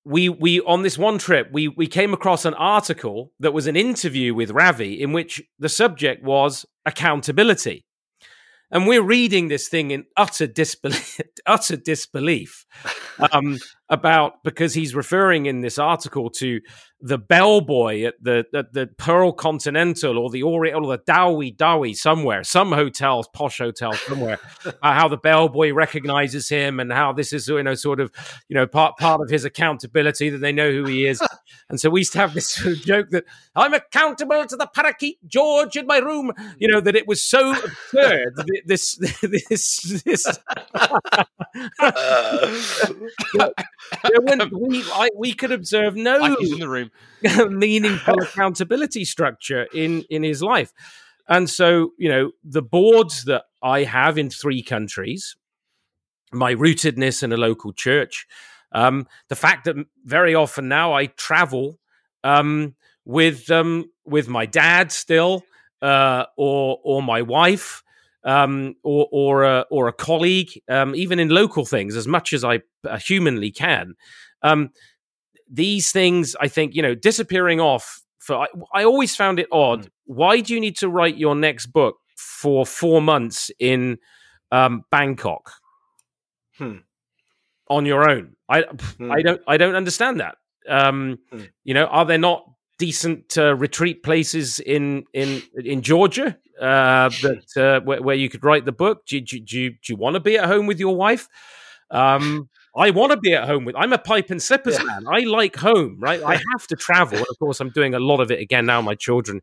we we on this one trip we we came across an article that was an interview with Ravi in which the subject was accountability. And we're reading this thing in utter disbelief, utter disbelief. Um, about because he's referring in this article to the bellboy at the at the Pearl Continental or the Orient or the Dowie Dowie somewhere, some hotels, posh hotel somewhere, uh, how the bellboy recognizes him and how this is you know sort of you know part part of his accountability that they know who he is. and so we used to have this sort of joke that I'm accountable to the parakeet George in my room. You know that it was so absurd. this this this. we, I, we could observe no in the room meaningful accountability structure in in his life. And so, you know, the boards that I have in three countries, my rootedness in a local church, um, the fact that very often now I travel um, with um, with my dad still, uh, or or my wife, um, or or a, or a colleague, um, even in local things, as much as I uh, humanly can. Um, these things, I think, you know, disappearing off for, I, I always found it odd. Mm. Why do you need to write your next book for four months in um, Bangkok hmm. on your own? I, hmm. I don't, I don't understand that. Um, hmm. You know, are there not decent uh, retreat places in in in Georgia uh, that uh, where, where, you could write the book? Do, do, do, you, do you want to be at home with your wife? Um, I want to be at home with. I'm a pipe and slippers yeah. man. I like home, right? I have to travel. And of course, I'm doing a lot of it again now. My children,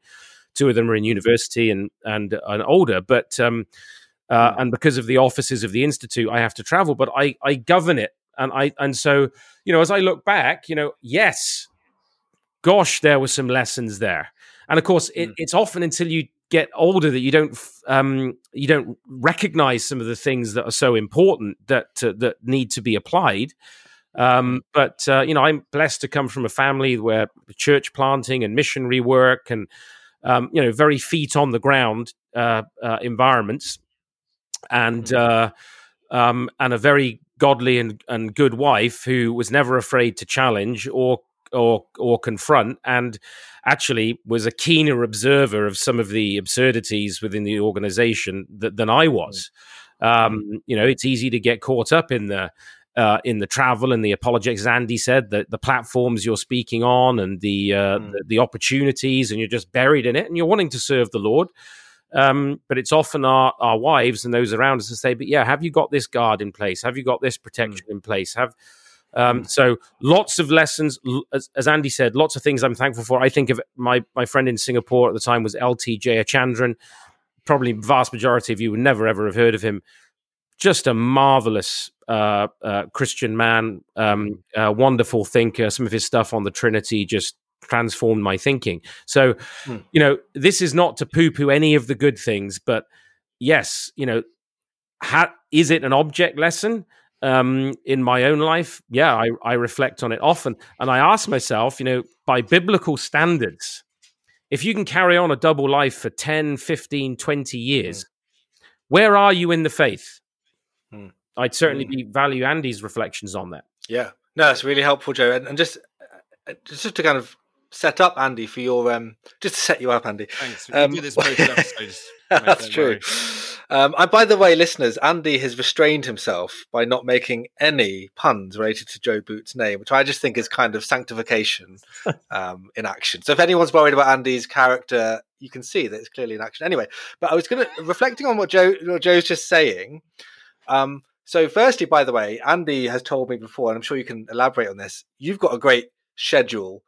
two of them are in university and and and older, but um, uh, hmm. and because of the offices of the institute, I have to travel. But I I govern it, and I and so you know, as I look back, you know, yes, gosh, there were some lessons there, and of course, it, mm. it's often until you get older that you don't um, you don't recognize some of the things that are so important that uh, that need to be applied. Um, but uh, you know, I'm blessed to come from a family where church planting and missionary work and um, you know very feet on the ground uh, uh environments, and mm-hmm. uh, um, and a very godly and, and good wife who was never afraid to challenge or or or confront and actually was a keener observer of some of the absurdities within the organization th- than I was. Um, mm. you know, it's easy to get caught up in the uh, in the travel and the apologetics. As Andy said, the, the platforms you're speaking on and the, uh, mm. the, the opportunities, and you're just buried in it, and you're wanting to serve the Lord. Um, but it's often our, our wives and those around us to say, "But yeah, have you got this guard in place? Have you got this protection mm. in place? Have Um. So lots of lessons, as, as, Andy said, lots of things I'm thankful for. I think of my my friend in Singapore at the time was LT Jeyachandran. Probably vast majority of you would never ever have heard of him. Just a marvelous uh, uh, Christian man, um, wonderful thinker. Some of his stuff on the Trinity just transformed my thinking. So, mm. you know, this is not to poo poo any of the good things, but yes, you know, ha- is it an object lesson? Um, in my own life, yeah, I, I reflect on it often. And I ask myself, you know, by biblical standards, if you can carry on a double life for 10, 15, 20 years, mm. where are you in the faith? Mm. I'd certainly mm. be value Andy's reflections on that. Yeah. No, it's really helpful, Joe. And, and just uh, just to kind of set up Andy for your um just to set you up, Andy. Thanks. We um, do this most episodes. That's true. Um, and by the way, listeners, Andy has restrained himself by not making any puns related to Joe Boot's name, which I just think is kind of sanctification um, in action. So if anyone's worried about Andy's character, you can see that it's clearly in action. Anyway, but I was going to reflecting on what Joe what Joe's just saying. Um, so firstly, by the way, Andy has told me before, and I'm sure you can elaborate on this. You've got a great schedule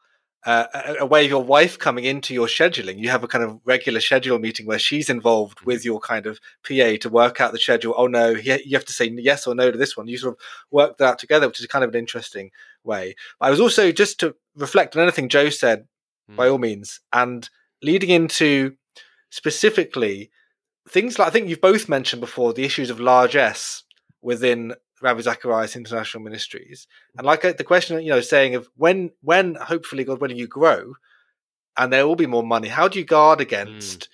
uh, a, way of your wife coming into your scheduling. You have a kind of regular schedule meeting where she's involved with your kind of PA to work out the schedule. Oh no, you have to say yes or no to this one. You sort of work that out together, which is kind of an interesting way. I was also just to reflect on anything Joe said, mm. by all means, and leading into specifically things like I think you've both mentioned before the issues of largesse within Ravi Zacharias International Ministries. And like uh, the question, you know, saying of when, when hopefully God when you grow, and there will be more money. How do you guard against mm.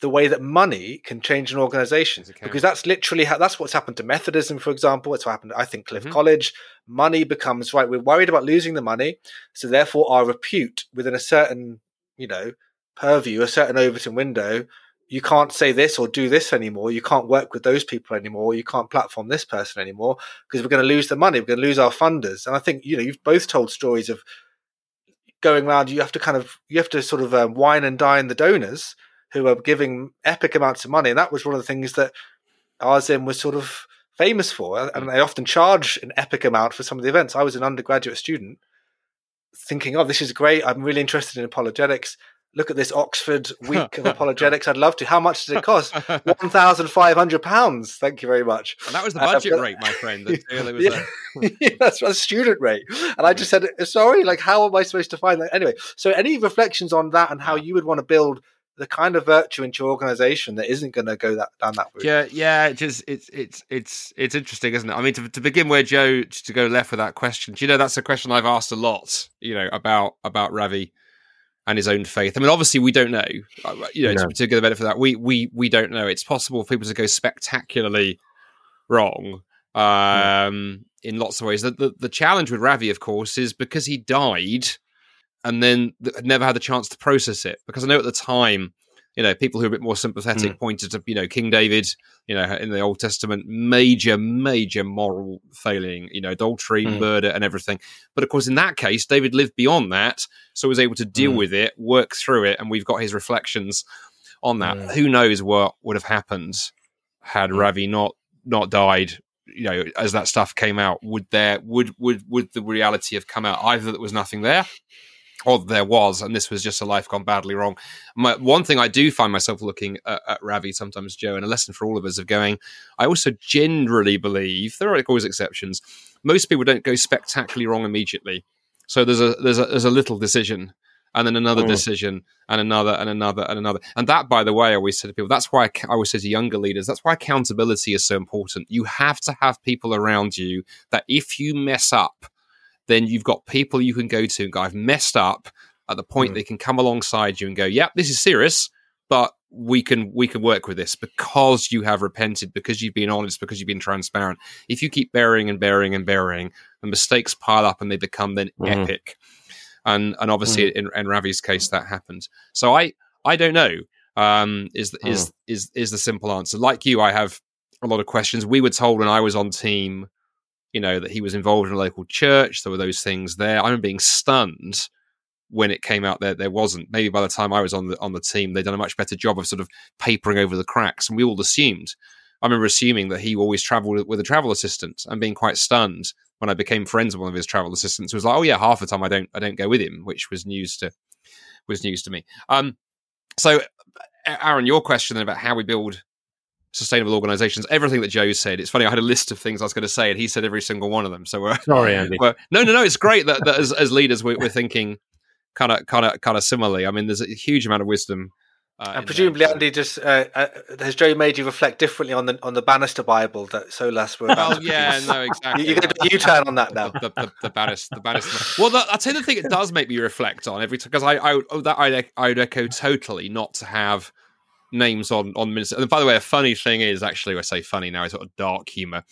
the way that money can change an organization? Because that's literally how that's what's happened to Methodism, for example. It's what happened, I think, Cliff mm-hmm. College. Money becomes right. We're worried about losing the money, so therefore our repute within a certain, you know, purview, a certain Overton window you can't say this or do this anymore. You can't work with those people anymore. You can't platform this person anymore because we're going to lose the money. We're going to lose our funders. And I think you know you've both told stories of going around. You have to kind of you have to sort of um, wine and dine the donors who are giving epic amounts of money. And that was one of the things that RZIM was sort of famous for. And they often charge an epic amount for some of the events. I was an undergraduate student thinking, oh, this is great. I'm really interested in apologetics look at this Oxford week of apologetics. I'd love to. How much does it cost? One thousand five hundred pounds. Thank you very much. And that was the budget uh, rate, my friend. yeah, yeah, that's a student rate. And I just said, sorry, like how am I supposed to find that? Anyway, so any reflections on that and how you would want to build the kind of virtue into your organization that isn't going to go that down that route. Yeah, yeah, it just it's it's it's it's interesting, isn't it? I mean, to, to begin where Joe to go left with that question. Do you know that's a question I've asked a lot? You know about about Ravi and his own faith. I mean, obviously, we don't know. Uh, you know, no. to, to get the benefit of that, we we we don't know. It's possible for people to go spectacularly wrong um, in lots of ways. The, the, the challenge with Ravi, of course, is because he died and then never had the chance to process it. Because I know at the time you know, people who are a bit more sympathetic mm. pointed to, you know, King David, you know, in the Old Testament, major, major moral failing, you know, adultery, mm. murder, and everything. But of course, in that case, David lived beyond that, so was able to deal mm. with it, work through it, and we've got his reflections on that. Who knows what would have happened had mm. Ravi not not died? You know, as that stuff came out, would there would would would the reality have come out either that there was nothing there, or there was, and this was just a life gone badly wrong. My, one thing I do find myself looking at, at, Ravi sometimes, Joe, and a lesson for all of us of going, I also generally believe there are always exceptions. Most people don't go spectacularly wrong immediately. So there's a there's a there's a little decision, and then another oh. decision, and another, and another, and another. And that, by the way, I always say to people, that's why I, I always say to younger leaders, that's why accountability is so important. You have to have people around you that if you mess up then you've got people you can go to and go, I've messed up at the point mm. they can come alongside you and go, yep, this is serious, but we can we can work with this because you have repented, because you've been honest, because you've been transparent. If you keep burying and burying and burying, the mistakes pile up and they become then mm. epic. And and obviously mm. in, in Ravi's case that happened. So I I don't know. Um, is is is is the simple answer. Like you, I have a lot of questions. We were told when I was on team you know, that he was involved in a local church. There were those things there. I remember being stunned when it came out that there wasn't. Maybe by the time I was on the on the team, they'd done a much better job of sort of papering over the cracks, and we all assumed. I remember assuming that he always travelled with a travel assistant and being quite stunned when I became friends with one of his travel assistants, was like, "Oh yeah, half the time I don't I don't go with him," which was news to was news to me. Um, so, Aaron, your question about how we build sustainable organizations, everything that Joe said. It's funny. I had a list of things I was going to say, and he said every single one of them. So, uh, sorry, Andy. no, no, no. It's great that, that as, as leaders we're, we're thinking kind of, kind of, kind of similarly. I mean, there's a huge amount of wisdom uh, and presumably, Andy, just uh, uh, has Joe made you reflect differently on the on the Bannister Bible that Solas were about? Oh yeah, no, exactly. You're going to U-turn on that now. The, the, the, Bannister, the Bannister. Well, the, I'll tell you the thing; it does make me reflect on every time because I, I, oh, that I, I would echo totally not to have names on on ministers. And by the way, a funny thing is actually, I say funny now, it's sort of dark humor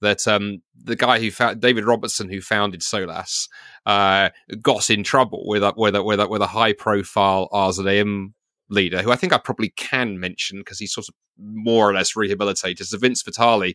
that um, the guy who found David Robertson, who founded Solas, uh, got in trouble with a, with a, with a, with a high profile RZIM leader, who I think I probably can mention because he's sort of more or less rehabilitated, so Vince Vitale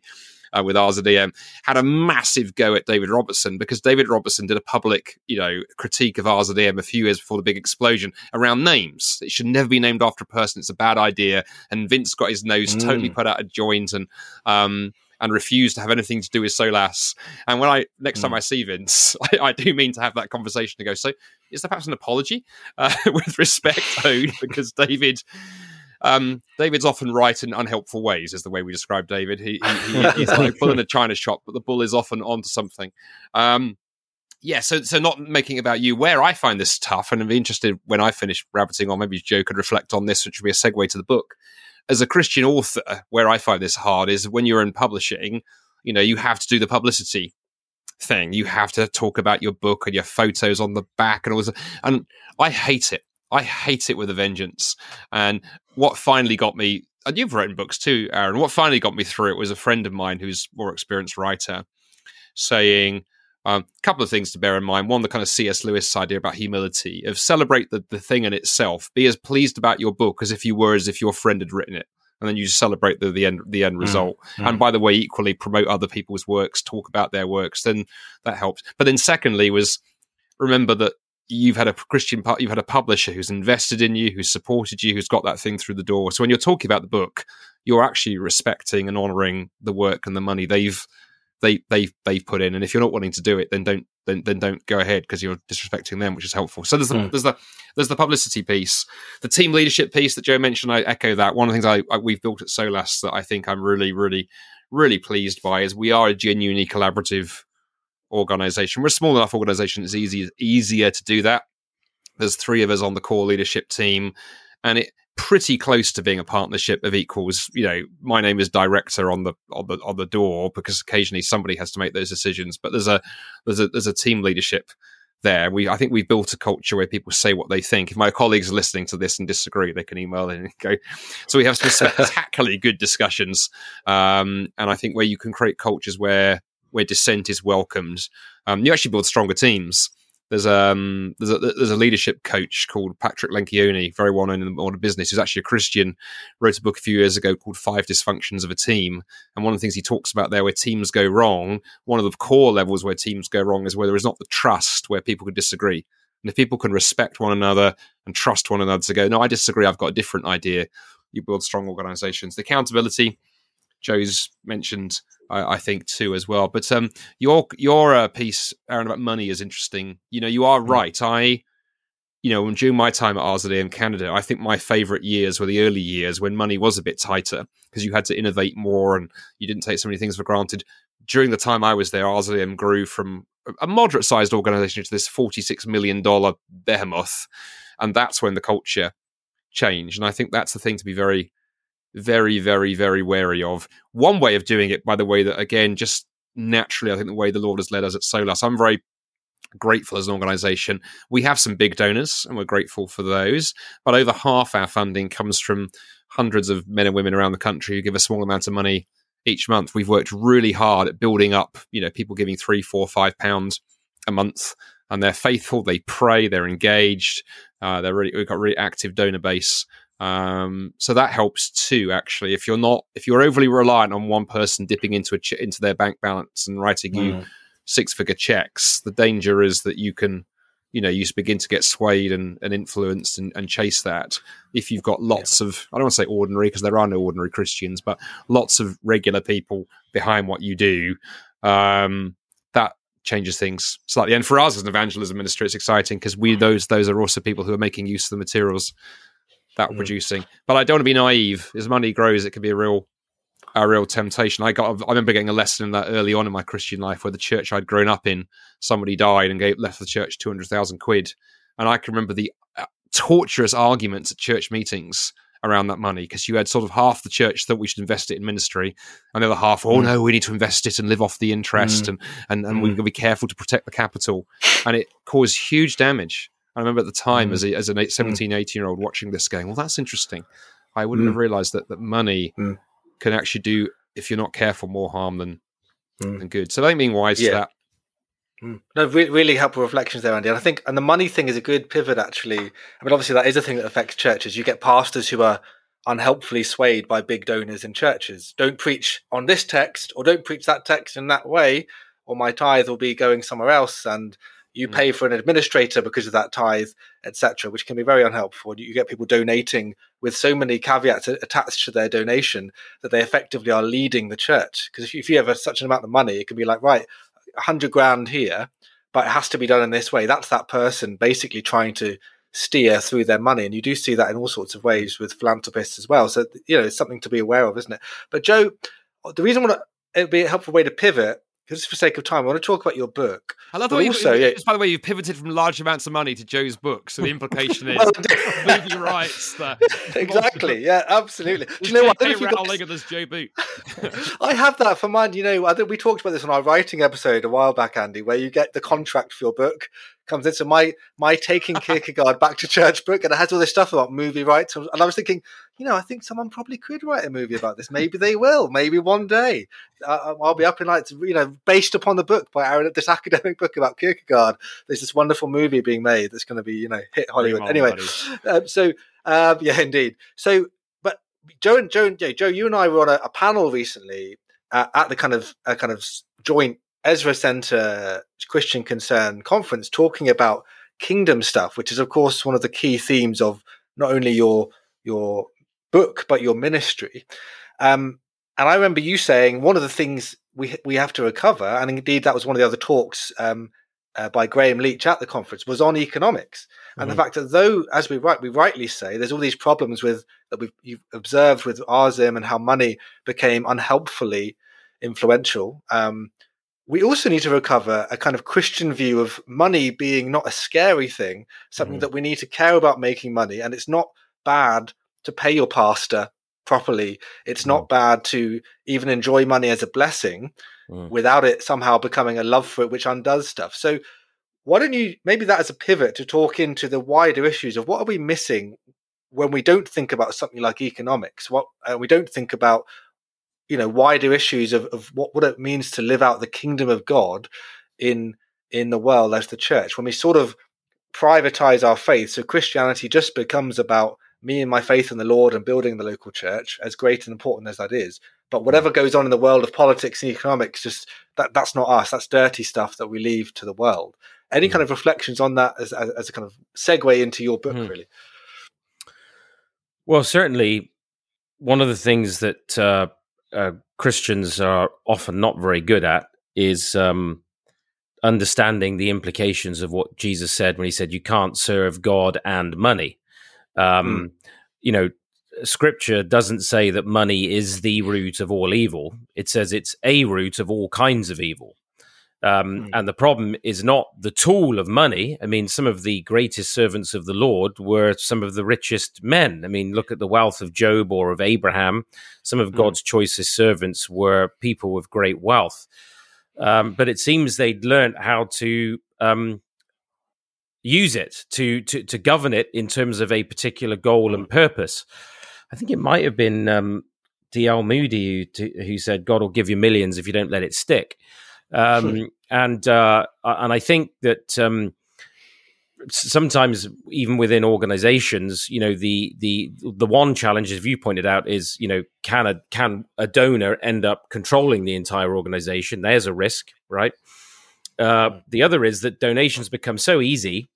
uh, with RZIM, had a massive go at David Robertson because David Robertson did a public, you know, critique of RZIM a few years before the big explosion around names. It should never be named after a person. It's a bad idea. And Vince got his nose mm. totally put out of joint and um, and refuse to have anything to do with Solas. And when I next mm. time I see Vince, I, I, do mean to have that conversation to go. So is there perhaps an apology uh, with respect owed because David? Um, David's often right in unhelpful ways, is the way we describe David. He, he, he he's like bull in a china shop, but the bull is often onto something. Um, yeah, so so not making about you. Where I find this tough, and I'm interested when I finish rabbiting on, maybe Joe could reflect on this, which would be a segue to the book as a Christian author, where I find this hard is when you're in publishing, you know, you have to do the publicity thing. You have to talk about your book and your photos on the back and all this. And I hate it. I hate it with a vengeance. And what finally got me, and you've written books too, Aaron, what finally got me through it was a friend of mine who's more experienced writer saying, a um, couple of things to bear in mind. One, the kind of C.S. Lewis idea about humility, of celebrate the, the thing in itself. Be as pleased about your book as if you were as if your friend had written it. And then you celebrate the, the end the end mm, result. Mm, And by the way, equally promote other people's works, talk about their works, then that helps. But then secondly was remember that you've had a Christian you've had a publisher who's invested in you, who's supported you, who's got that thing through the door. So when you're talking about the book, you're actually respecting and honoring the work and the money they've they they they've put in. And if you're not wanting to do it, then don't then then don't go ahead because you're disrespecting them, which is helpful. So there's the, mm. there's the there's the publicity piece, the team leadership piece that Joe mentioned. I echo that. One of the things I, I we've built at Solas that I think I'm really really really pleased by is we are a genuinely collaborative organization. We're a small enough organization; it's easy easier to do that. There's three of us on the core leadership team, and it pretty close to being a partnership of equals. You know, my name is director on the on the on the door because occasionally somebody has to make those decisions. But there's a there's a there's a team leadership there. We I think we've built a culture where people say what they think. If my colleagues are listening to this and disagree, they can email in and go. So we have some spectacularly good discussions, um, and I think where you can create cultures where where dissent is welcomed, um, you actually build stronger teams. There's um there's a there's a leadership coach called Patrick Lencioni, very well known in the world of business, who's actually a Christian. Wrote a book a few years ago called Five Dysfunctions of a Team, and one of the things he talks about there, where teams go wrong, one of the core levels where teams go wrong is where there is not the trust where people can disagree. And if people can respect one another and trust one another to go, no, I disagree, I've got a different idea, you build strong organizations. The accountability, Joe's mentioned I, I, think too as well. But um, your your uh, piece, Aaron, about money is interesting. You know, you are mm. right. I, you know, during my time at RZIM Canada, I think my favourite years were the early years when money was a bit tighter because you had to innovate more and you didn't take so many things for granted. During the time I was there, RZIM grew from a moderate sized organization to this $46 million behemoth. And that's when the culture changed. And I think that's the thing to be very very, very, very wary of. One way of doing it, by the way, that again, just naturally, I think the way the Lord has led us at Solas, I'm very grateful as an organization. We have some big donors and we're grateful for those, but over half our funding comes from hundreds of men and women around the country who give a small amount of money each month. We've worked really hard at building up, you know, people giving three, four, five pounds a month and they're faithful, they pray, they're engaged, uh, they're really, we've got a really active donor base. Um, so that helps too. Actually, if you're not, if you're overly reliant on one person dipping into a ch- into their bank balance and writing mm. you six figure checks, the danger is that you can, you know, you begin to get swayed and, and influenced and, and chase that. If you've got lots yeah. of, I don't want to say ordinary because there are no ordinary Christians, but lots of regular people behind what you do, um, that changes things slightly. And for us as an evangelism ministry, it's exciting because we those those are also people who are making use of the materials that we're mm. producing. But I don't want to be naive. As money grows, it can be a real a real temptation. I got I remember getting a lesson in that early on in my Christian life where the church I'd grown up in, somebody died and gave left the church two hundred thousand quid. And I can remember the uh, torturous arguments at church meetings around that money because you had sort of half the church thought we should invest it in ministry, and the other half, oh mm. no, we need to invest it and live off the interest, mm. and and, and mm. we've got to be careful to protect the capital, and it caused huge damage. I remember at the time mm. as a, as a 17, mm. 18 year old watching this going, well, that's interesting. I wouldn't have mm. realized that that money can actually do, if you're not careful, more harm than than good. So I think being wise yeah. to that Mm. No, re- really helpful reflections there, Andy. And I think, and the money thing is a good pivot, actually. I mean, obviously, that is a thing that affects churches. You get pastors who are unhelpfully swayed by big donors in churches. Don't preach on this text, or don't preach that text in that way, or my tithe will be going somewhere else, and you mm. pay for an administrator because of that tithe, etc., which can be very unhelpful. You get people donating with so many caveats attached to their donation that they effectively are leading the church. Because if you, if you have such an amount of money, it can be like, right, hundred grand here, but it has to be done in this way. That's that person basically trying to steer through their money, and you do see that in all sorts of ways with philanthropists as well. So you know, it's something to be aware of, isn't it? But Joe, the reason why it would be a helpful way to pivot because for sake of time, I want to talk about your book. I love the way also, you, yeah, just by the way, you've pivoted from large amounts of money to Joe's book. So the implication is movie rights. Exactly. Yeah, absolutely. Do you know what? I, Rowling got... this Joe boot. I have that for mine. You know, I think we talked about this on our writing episode a while back, Andy, where you get the contract for your book comes into my my taking Kierkegaard back to church book, and it has all this stuff about movie rights. And I was thinking, you know, I think someone probably could write a movie about this. Maybe they will. Maybe one day uh, I'll be up in lights. You know, based upon the book by Aaron, this academic book about Kierkegaard. There's this wonderful movie being made that's going to be, you know, hit Hollywood. Anyway, um, so um, yeah, indeed. So, but Joe and Joe and yeah, Joe, you and I were on a, a panel recently uh, at the kind of a kind of joint Ezra Center Christian Concern conference talking about kingdom stuff, which is of course one of the key themes of not only your your book but your ministry. Um, and I remember you saying one of the things we we have to recover, and indeed that was one of the other talks um, uh, by Graham Leach at the conference, was on economics and mm-hmm. the fact that though, as we right we rightly say, there's all these problems with that we've you've observed with RZIM and how money became unhelpfully influential. Um, we also need to recover a kind of Christian view of money being not a scary thing, something mm. that we need to care about making money. And it's not bad to pay your pastor properly. It's mm. not bad to even enjoy money as a blessing mm. without it somehow becoming a love for it, which undoes stuff. So, why don't you maybe that as a pivot to talk into the wider issues of what are we missing when we don't think about something like economics? What uh, we don't think about you know wider issues of, of what, what it means to live out the kingdom of God in in the world as the church. When we sort of privatize our faith, so Christianity just becomes about me and my faith in the Lord and building the local church, as great and important as that is. But whatever goes on in the world of politics and economics, just that that's not us. That's dirty stuff that we leave to the world. Any mm. kind of reflections on that as, as, as, a kind of segue into your book, mm. really? Well, certainly, one of the things that uh, uh, Christians are often not very good at is um, understanding the implications of what Jesus said when he said, You can't serve God and money. Um, mm. You know, scripture doesn't say that money is the root of all evil, it says it's a root of all kinds of evil. Um, mm. And the problem is not the tool of money. I mean, some of the greatest servants of the Lord were some of the richest men. I mean, look at the wealth of Job or of Abraham. Some of mm. God's choicest servants were people with great wealth. Um, but it seems they'd learned how to um, use it to, to, to govern it in terms of a particular goal and purpose. I think it might have been um, D.L. Moody who, who said, "God will give you millions if you don't let it stick." Um, and uh, and I think that um, sometimes even within organizations, you know, the the the one challenge, as you pointed out, is you know, can a can a donor end up controlling the entire organization? There's a risk, right? Uh, hmm. the other is that donations become so easy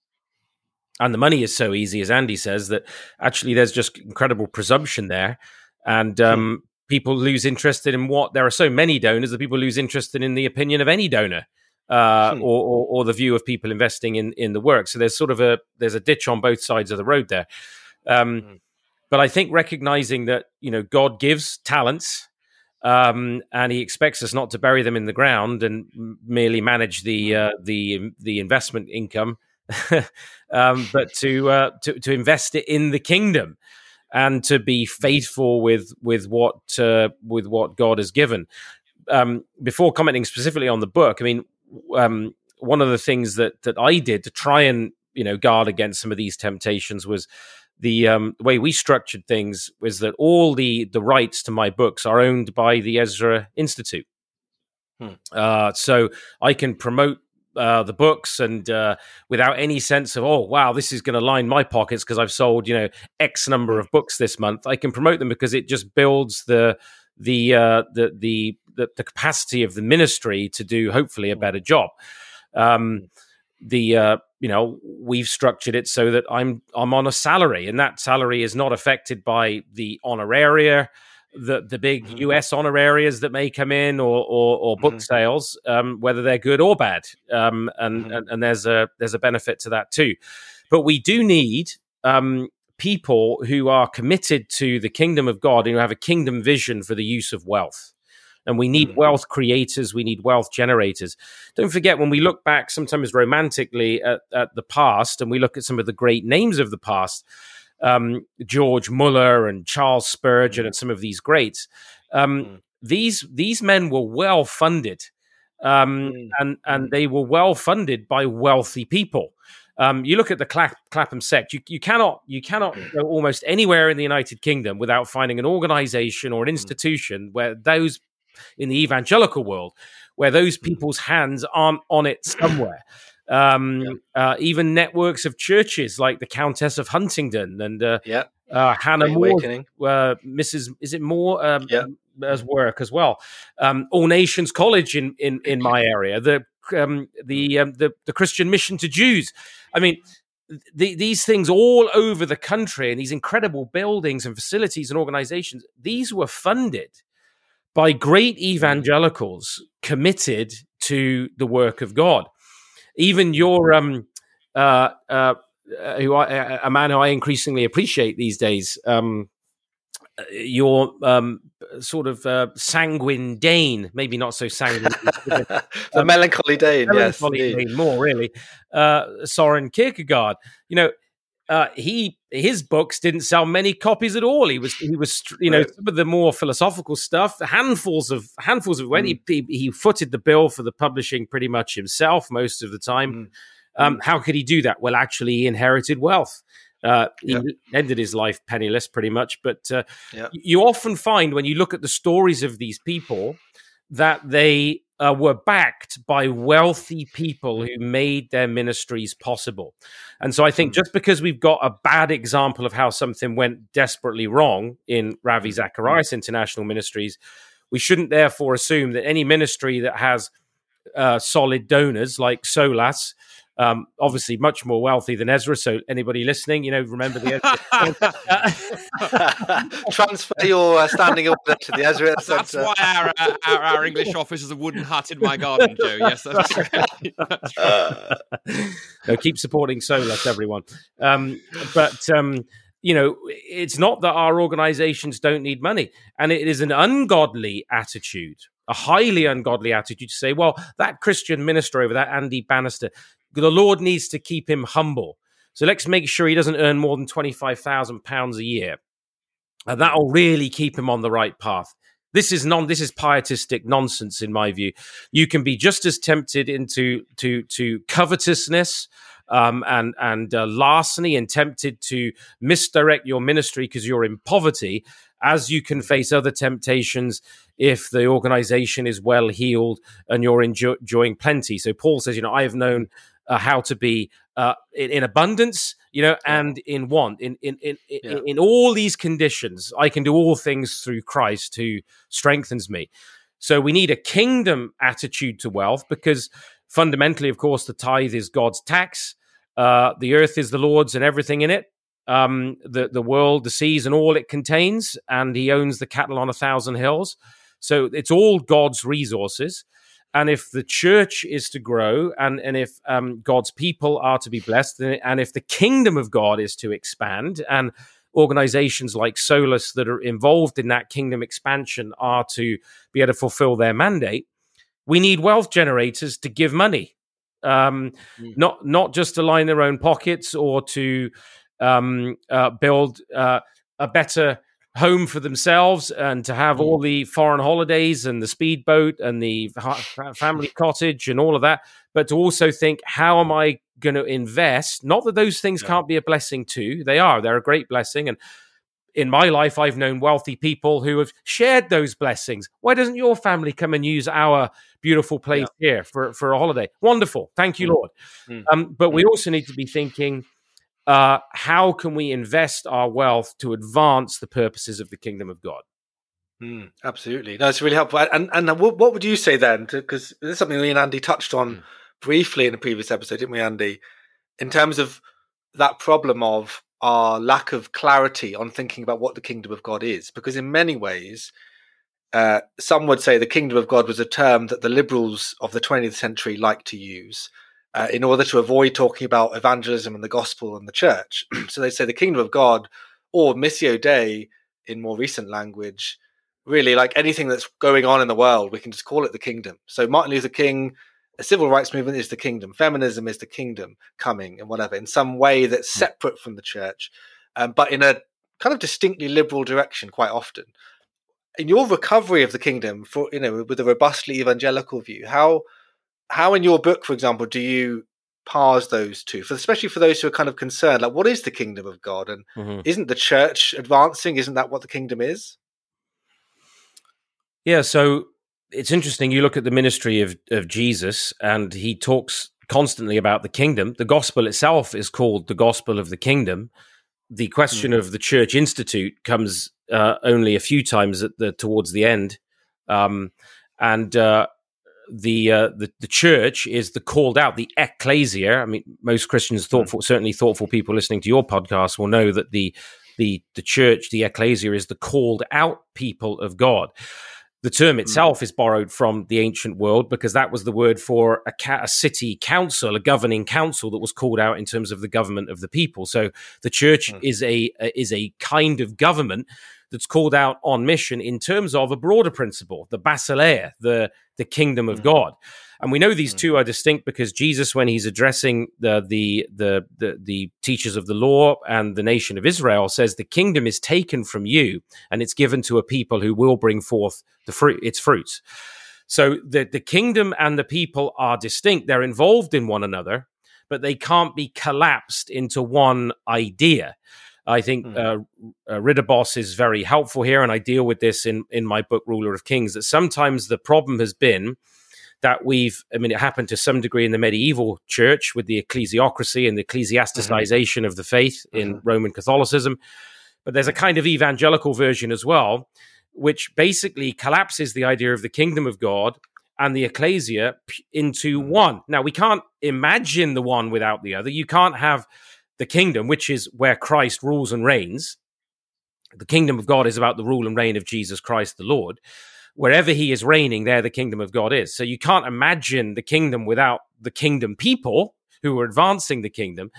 and the money is so easy, as Andy says, that actually there's just incredible presumption there. And um, people lose interest in what there are so many donors that people lose interest in, in the opinion of any donor. uh, hmm. or, or, or, the view of people investing in in the work. So there's sort of a there's a ditch on both sides of the road there. Um, hmm. But I think recognizing that you know God gives talents, um, and He expects us not to bury them in the ground and merely manage the uh, the the investment income, um, but to, uh, to to invest it in the kingdom and to be faithful with with what uh, with what God has given. Um, before commenting specifically on the book, I mean, um, one of the things that that I did to try and you know guard against some of these temptations was the, um, the way we structured things was that all the the rights to my books are owned by the Ezra Institute. Hmm. Uh, so I can promote uh, the books and uh, without any sense of oh wow this is going to line my pockets because I've sold you know X number of books this month. I can promote them because it just builds the the uh, the, the the, the capacity of the ministry to do hopefully a better job. Um, the uh, you know we've structured it so that I'm I'm on a salary, and that salary is not affected by the honoraria, the the big mm-hmm. US honorarias that may come in, or or, or book mm-hmm. sales, um, whether they're good or bad. Um, and, mm-hmm. and and there's a there's a benefit to that too. But we do need um, people who are committed to the kingdom of God and who have a kingdom vision for the use of wealth. And we need mm. wealth creators, we need wealth generators. Don't forget, when we look back sometimes romantically at, at the past and we look at some of the great names of the past, um, George Muller and Charles Spurgeon mm. and some of these greats, um, mm. these, these men were well funded. Um, mm. and and mm. they were well funded by wealthy people. Um, you look at the Clap- Clapham sect. You, you cannot you cannot go almost anywhere in the United Kingdom without finding an organisation or an mm. institution where those in the evangelical world, where those mm. people's hands aren't on it somewhere. Um, yeah. uh, even networks of churches like the Countess of Huntingdon and uh, yeah. uh, Hannah More, uh, Mrs. Is it Moore? Um, yeah. As work as well. Um, All Nations College in in in my area. The um, the, um, the the Christian Mission to Jews. I mean, the, these things all over the country and these incredible buildings and facilities and organizations. These were funded by great evangelicals committed to the work of God. Even your um, uh, uh, who I, a man who I increasingly appreciate these days, um, your um, sort of uh, sanguine Dane, maybe not so sanguine, the um, melancholy Dane, melancholy yes, Dane, more really, uh, Soren Kierkegaard. You know, uh, he his books didn't sell many copies at all. He was he was you know right. some of the more philosophical stuff, handfuls of handfuls of when mm. he, he footed the bill for the publishing pretty much himself most of the time. Mm. Um, mm. how could he do that? Well, actually, he inherited wealth. Uh, he ended his life penniless, pretty much. But uh, you often find when you look at the stories of these people that they uh, were backed by wealthy people who made their ministries possible. And so I think hmm. just because we've got a bad example of how something went desperately wrong in Ravi hmm. Zacharias International Ministries, we shouldn't therefore assume that any ministry that has uh, solid donors like Solas um, obviously, much more wealthy than Ezra. So, anybody listening, you know, remember the Ezra. Transfer your uh, standing order to the Ezra That's why our, our, our, English office is a wooden hut in my garden, Joe. Yes, that's right. That's right. no, keep supporting Solas, everyone. Um, but um, you know, it's not that our organizations don't need money, and it is an ungodly attitude a highly ungodly attitude to say, well, that Christian minister over that Andy Bannister, the Lord needs to keep him humble. So let's make sure he doesn't earn more than £25,000 a year. And that'll really keep him on the right path. This is non this is pietistic nonsense in my view. You can be just as tempted into to to covetousness um, and and uh, larceny and tempted to misdirect your ministry because you're in poverty as you can face other temptations if the organization is well heeled and you're enjoying plenty. So Paul says, you know, I have known uh, how to be uh, in, in, abundance, you know, and in want. In in in, yeah. in in all these conditions, I can do all things through Christ who strengthens me. So we need a kingdom attitude to wealth because fundamentally, of course, the tithe is God's tax. Uh, the earth is the Lord's and everything in it. Um, the the world, the seas, and all it contains, and He owns the cattle on a thousand hills. So it's all God's resources. And if the church is to grow, and and if um, God's people are to be blessed, and if the kingdom of God is to expand, and organizations like Solas that are involved in that kingdom expansion are to be able to fulfill their mandate, we need wealth generators to give money, um, mm. not not just to line their own pockets or to um, uh, build uh, a better home for themselves and to have all mm. the foreign holidays and the speedboat and the family cottage and all of that, but to also think, how am I going to invest? Not that those things yeah. can't be a blessing too, they are, they're a great blessing. And in my life, I've known wealthy people who have shared those blessings. Why doesn't your family come and use our beautiful place yeah. here for, for a holiday? Wonderful. Thank you, mm. Lord. Mm. Um, but we mm. also need to be thinking, uh, how can we invest our wealth to advance the purposes of the kingdom of God? Mm, absolutely, that's really helpful. And and what, what would you say then? Because this is something me and Andy touched on mm. briefly in a previous episode, didn't we, Andy? In terms of that problem of our lack of clarity on thinking about what the kingdom of God is, because in many ways, uh, some would say the kingdom of God was a term that the liberals of the 20th century like to use uh, in order to avoid talking about evangelism and the gospel and the church. so they say the kingdom of God or Missio Dei in more recent language, really like anything that's going on in the world, we can just call it the kingdom. So Martin Luther King, the civil rights movement is the kingdom, feminism is the kingdom coming and whatever, in some way that's hmm. separate from the church, um, but in a kind of distinctly liberal direction quite often. In your recovery of the kingdom, for you know, with a robustly evangelical view, how how in your book, for example, do you parse those two, for, especially for those who are kind of concerned, like what is the kingdom of God, and mm-hmm. isn't the church advancing? Isn't that what the kingdom is? Yeah, so it's interesting. You look at the ministry of of Jesus, and he talks constantly about the kingdom. The gospel itself is called the gospel of the kingdom. The question mm-hmm. of the church institute comes uh, only a few times at the towards the end, um, and uh, the, uh, the the church is the called out, the ecclesia. I mean, most Christians, hmm. thoughtful, certainly thoughtful people listening to your podcast, will know that the the the church, the ecclesia, is the called out people of God. The term hmm. itself mm. is borrowed from the ancient world because that was the word for a, ca- a, city council, a governing council that was called out in terms of the government of the people. So the church mm. is a, a is a kind of government that's called out on mission in terms of a broader principle, the basileia, the the kingdom of mm. God. And we know these mm. two are distinct because Jesus, when he's addressing the, the, the the the teachers of the law and the nation of Israel, says the kingdom is taken from you and it's given to a people who will bring forth the fruit its fruits. So the the kingdom and the people are distinct; they're involved in one another, but they can't be collapsed into one idea. I think mm. uh, uh, is very helpful here, and I deal with this in in my book Ruler of Kings. That sometimes the problem has been that we've, I mean, it happened to some degree in the medieval church with the ecclesiocracy and the ecclesiasticization mm-hmm. of the faith in mm-hmm. Roman Catholicism. But there's a kind of evangelical version as well, which basically collapses the idea of the kingdom of God and the ecclesia into mm-hmm. one. Now, we can't imagine the one without the other. You can't have the kingdom, which is where Christ rules and reigns. The kingdom of God is about the rule and reign of Jesus Christ the Lord. Wherever he is reigning, there the kingdom of God is. So you can't imagine the kingdom without the kingdom people who are advancing the kingdom.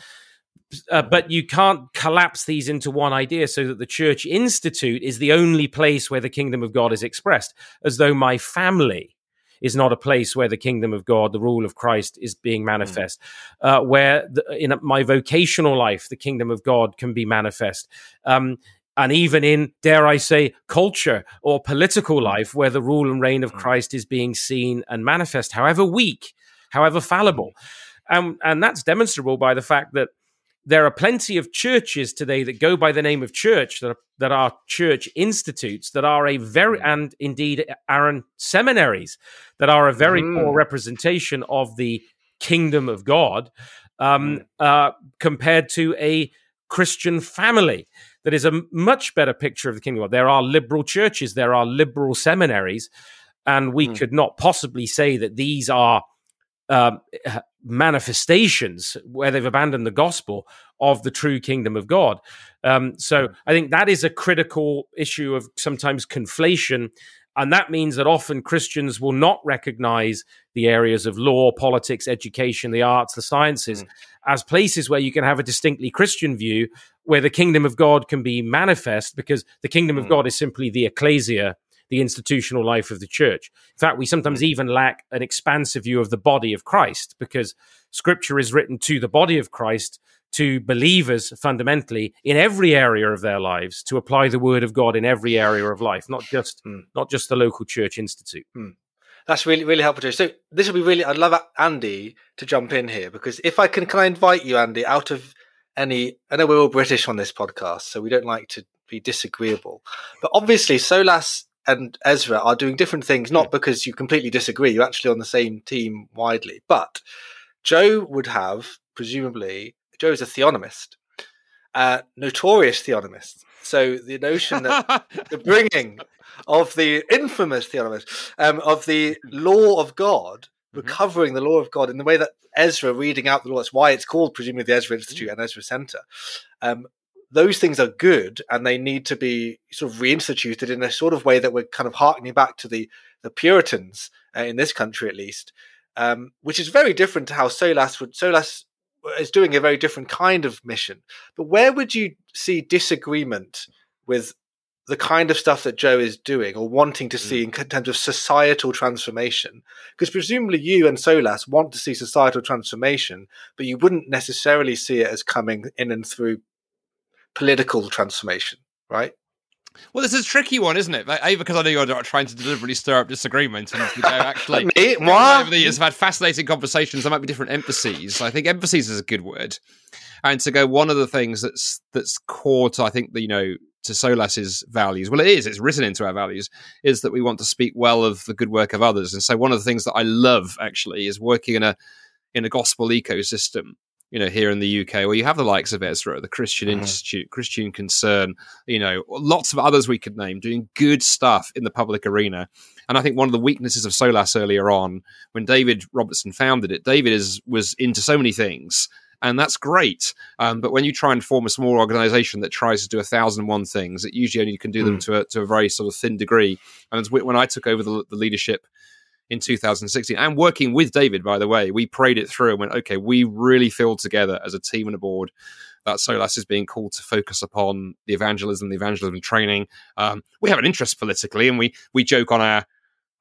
Uh, but you can't collapse these into one idea so that the church institute is the only place where the kingdom of God is expressed, as though my family is not a place where the kingdom of God, the rule of Christ, is being hmm. manifest. Mm. Uh, where the, in my vocational life, the kingdom of God can be manifest. Um, and even in, dare I say, culture or political hmm. life, where the rule and reign of hmm. Christ is being seen and manifest, however weak, however fallible. Um, and that's demonstrable by the fact that there are plenty of churches today that go by the name of church that are, that are church institutes that are a very and indeed Aaron seminaries that are a very mm. poor representation of the kingdom of God um, mm. uh, compared to a Christian family that is a much better picture of the kingdom of God. There are liberal churches, there are liberal seminaries, and we mm. could not possibly say that these are um, manifestations where they've abandoned the gospel of the true kingdom of God. Um, so I think that is a critical issue of sometimes conflation. And that means that often Christians will not recognize the areas of law, politics, education, the arts, the sciences mm. as places where you can have a distinctly Christian view where the kingdom of God can be manifest because the kingdom mm. of God is simply the ecclesia, the institutional life of the church. In fact, we sometimes mm. even lack an expansive view of the body of Christ because scripture is written to the body of Christ to believers fundamentally in every area of their lives to apply the word of God in every area of life, not just mm. not just the local church institute. Mm. That's really really helpful, Joe. So this will be really. I'd love Andy to jump in here because if I can, can I invite you, Andy, out of any? I know we're all British on this podcast, so we don't like to be disagreeable, but obviously, Solas and Ezra are doing different things, not because you completely disagree. You're actually on the same team widely, but Joe would have presumably Joe is a theonomist, uh, notorious theonomist. So the notion that the bringing of the infamous theonomist um, of the law of God, mm-hmm. recovering the law of God in the way that Ezra reading out the law. That's why it's called presumably the Ezra Institute mm-hmm. and Ezra Center. Um, those things are good and they need to be sort of reinstituted in a sort of way that we're kind of harkening back to the the Puritans uh, in this country at least, um, which is very different to how Solas would Solas is doing a very different kind of mission. But where would you see disagreement with the kind of stuff that Joe is doing or wanting to see mm. in terms of societal transformation? Because presumably you and Solas want to see societal transformation, but you wouldn't necessarily see it as coming in and through political transformation, right? Well, this is a tricky one, isn't it? A, because I know you're trying to deliberately stir up disagreement, and you know, actually, Me? over the years, I've had fascinating conversations. There might be different emphases. I think emphases is a good word, and to go one of the things that's that's core to I think the you know to Solas's values. Well, it is. It's written into our values. Is that we want to speak well of the good work of others, and so one of the things that I love actually is working in a in a gospel ecosystem you know, here in the UK, where you have the likes of Ezra, the Christian mm-hmm. Institute, Christian Concern, you know, lots of others we could name doing good stuff in the public arena. And I think one of the weaknesses of Solas earlier on, when David Robertson founded it, David is was into so many things. And that's great. Um, but when you try and form a small organization that tries to do a thousand and one things, it usually only can do them mm. to, a, to a very sort of thin degree. And when I took over the, the leadership in 2016 and working with David, by the way, we prayed it through and went, okay, we really feel together as a team and a board that Solas is being called to focus upon the evangelism, the evangelism training. Um, we have an interest politically, and we we joke on our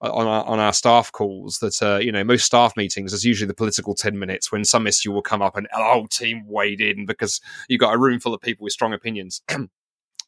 on our, on our staff calls that uh, you know most staff meetings is usually the political 10 minutes when some issue will come up and whole team weighed in because you've got a room full of people with strong opinions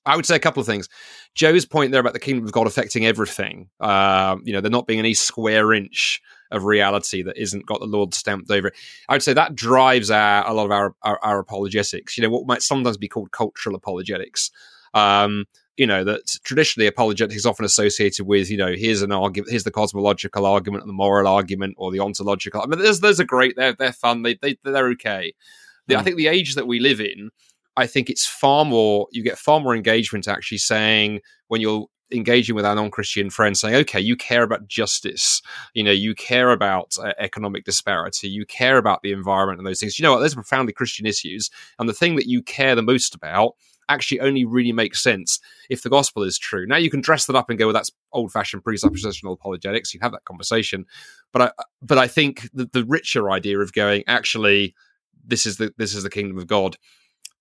I would say a couple of things. Joe's point there about the kingdom of God affecting everything, uh, you know, there not being any square inch of reality that isn't got the Lord stamped over it. I would say that drives our, a lot of our, our, our apologetics, you know, what might sometimes be called cultural apologetics. Um, you know that traditionally apologetics is often associated with you know here's an argument here's the cosmological argument and the moral argument or the ontological i mean there's those are great they're, they're fun they, they, they're okay the, i hmm. think the age that we live in I think it's far more, you get far more engagement actually saying when you're engaging with our non-christian friends saying okay you care about justice. You know you care about uh, economic disparity. You care about the environment and those things. You know what? Those are profoundly christian issues and the thing that you care the most about actually only really makes sense if the gospel is true. Now you can dress that up and go well that's old-fashioned presuppositional apologetics. You have that conversation. But i but i think the, the richer idea of going actually this is the this is the kingdom of god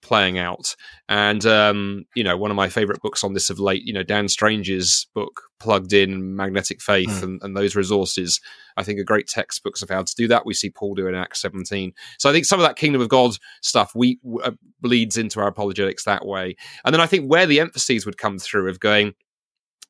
playing out. And um, you know, one of my favorite books on this of late, you know, Dan Strange's book, Plugged In Magnetic Faith, mm. and, and, those resources, I think are great textbooks of how to do that. We see Paul do in Acts 17. So I think some of that Kingdom of God stuff we uh, bleeds into our apologetics that way. And then I think where the emphases would come through of going,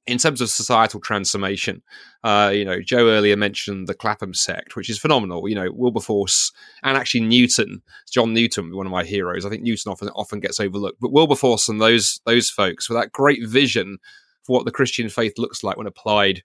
in terms of societal transformation, uh, you know, Joe earlier mentioned the Clapham sect, which is phenomenal. You know, Wilberforce and actually Newton, John Newton, one of my heroes. I think Newton often often gets overlooked, but Wilberforce and those those folks with that great vision for what the Christian faith looks like when applied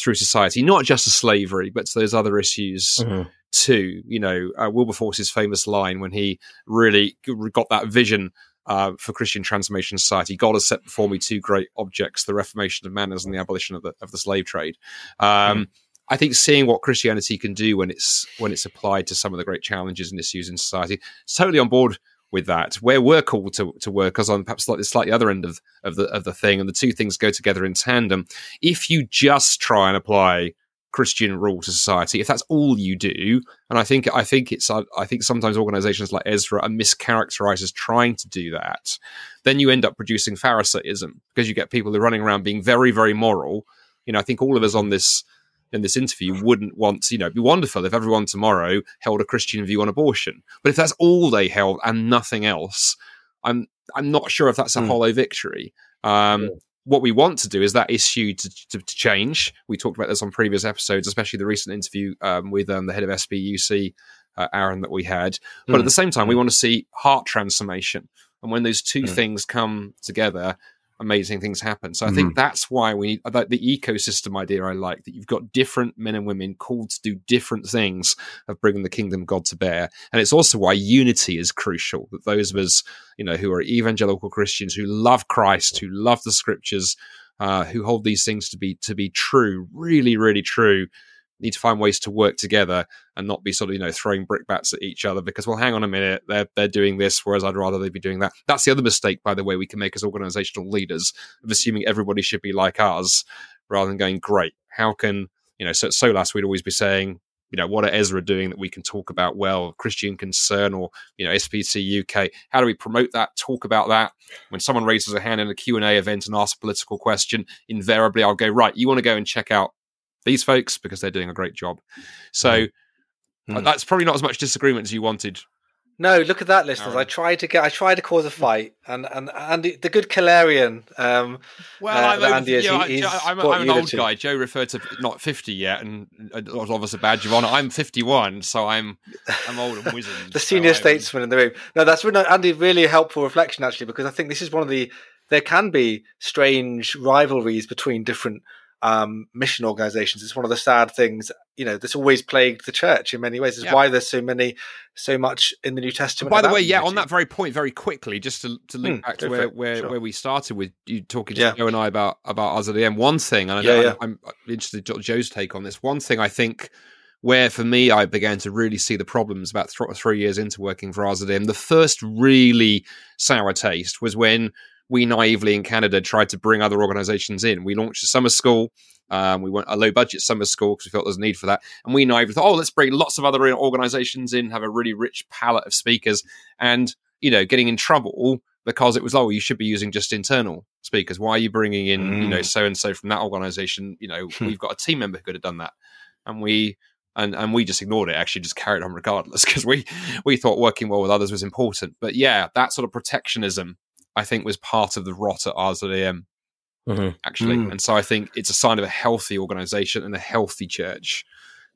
through society, not just to slavery, but to those other issues. Mm-hmm. Too, you know, uh, Wilberforce's famous line when he really got that vision uh, for Christian Transformation Society. God has set before me two great objects: the reformation of manners and the abolition of the of the slave trade. Um, mm. I think seeing what Christianity can do when it's when it's applied to some of the great challenges and issues in society, it's totally on board with that. Where we're called to, to work as on perhaps slightly slightly other end of, of the of the thing, and the two things go together in tandem. If you just try and apply Christian rule to society, if that's all you do, and I think I think it's I think sometimes organisations like Ezra are mischaracterised as trying to do that, then you end up producing Pharisaism because you get people who are running around being very very moral. You know, I think all of us on this in this interview wouldn't want, you know, it'd be wonderful if everyone tomorrow held a Christian view on abortion. But if that's all they held and nothing else, I'm I'm not sure if that's a mm. hollow victory. Um, what we want to do is that issue to, to, to, change. We talked about this on previous episodes, especially the recent interview um, with um, the head of SBUC, uh, Aaron, that we had. But mm. at the same time, we hmm. want to see heart transformation. And when those two mm. things come together, amazing things happen. So I mm. think that's why we need that the ecosystem idea I like that you've got different men and women called to do different things of bringing the kingdom of God to bear. And it's also why unity is crucial. That those of us, you know, who are evangelical Christians who love Christ, who love the scriptures, uh, who hold these things to be to be true, really, really true, need to find ways to work together and not be sort of you know throwing brickbats at each other because well hang on a minute they're they're doing this whereas I'd rather they be doing that. That's the other mistake by the way we can make as organizational leaders of assuming everybody should be like us rather than going great how can you know so at Solas we'd always be saying you know what are Ezra doing that we can talk about well? Christian Concern or you know SBC UK how do we promote that talk about that? When someone raises a hand in a Q&A event and asks a political question invariably I'll go right you want to go and check out these folks because they're doing a great job. So mm. that's probably not as much disagreement as you wanted. No, look at that, listeners. Aaron. I tried to get, I tried to cause a fight, and and Andy, the good Kalarian. Um, well, uh, I'm, Andy is, yeah, he, I'm, I'm an old guy. Joe referred to not fifty yet, and a lot of us a badge of honor. I'm fifty-one, so I'm I'm old and wizened. the senior so statesman in the room. No, that's really, Andy. Really helpful reflection, actually, because I think this is one of the. There can be strange rivalries between different um, mission organizations. It's one of the sad things, you know, that's always plagued the church in many ways. Is yeah. why there's so many, so much in the New Testament. By the way, yeah, on that very point, very quickly, just to, to link mm, back to where where, sure. where we started with you talking to yeah. Joe and I about about RZIM. One thing, and I, yeah, I'm, interested in Joe's take on this. One thing I think where for me I began to really see the problems about th- three years into working for RZIM. The first really sour taste was when we naively in Canada tried to bring other organizations in. We launched a summer school. Um, we went a low budget summer school because we felt there was a need for that. And we naively thought, oh, let's bring lots of other organizations in, have a really rich palette of speakers, and, you know, getting in trouble because it was, oh, you should be using just internal speakers. Why are you bringing in, mm. you know, so and so from that organization? You know, we've got a team member who could have done that. And we, and and we just ignored it actually just carried on regardless because we we thought working well with others was important but yeah that sort of protectionism I think was part of the rot at RZIM, mm-hmm. actually. Mm. And so I think it's a sign of a healthy organization and a healthy church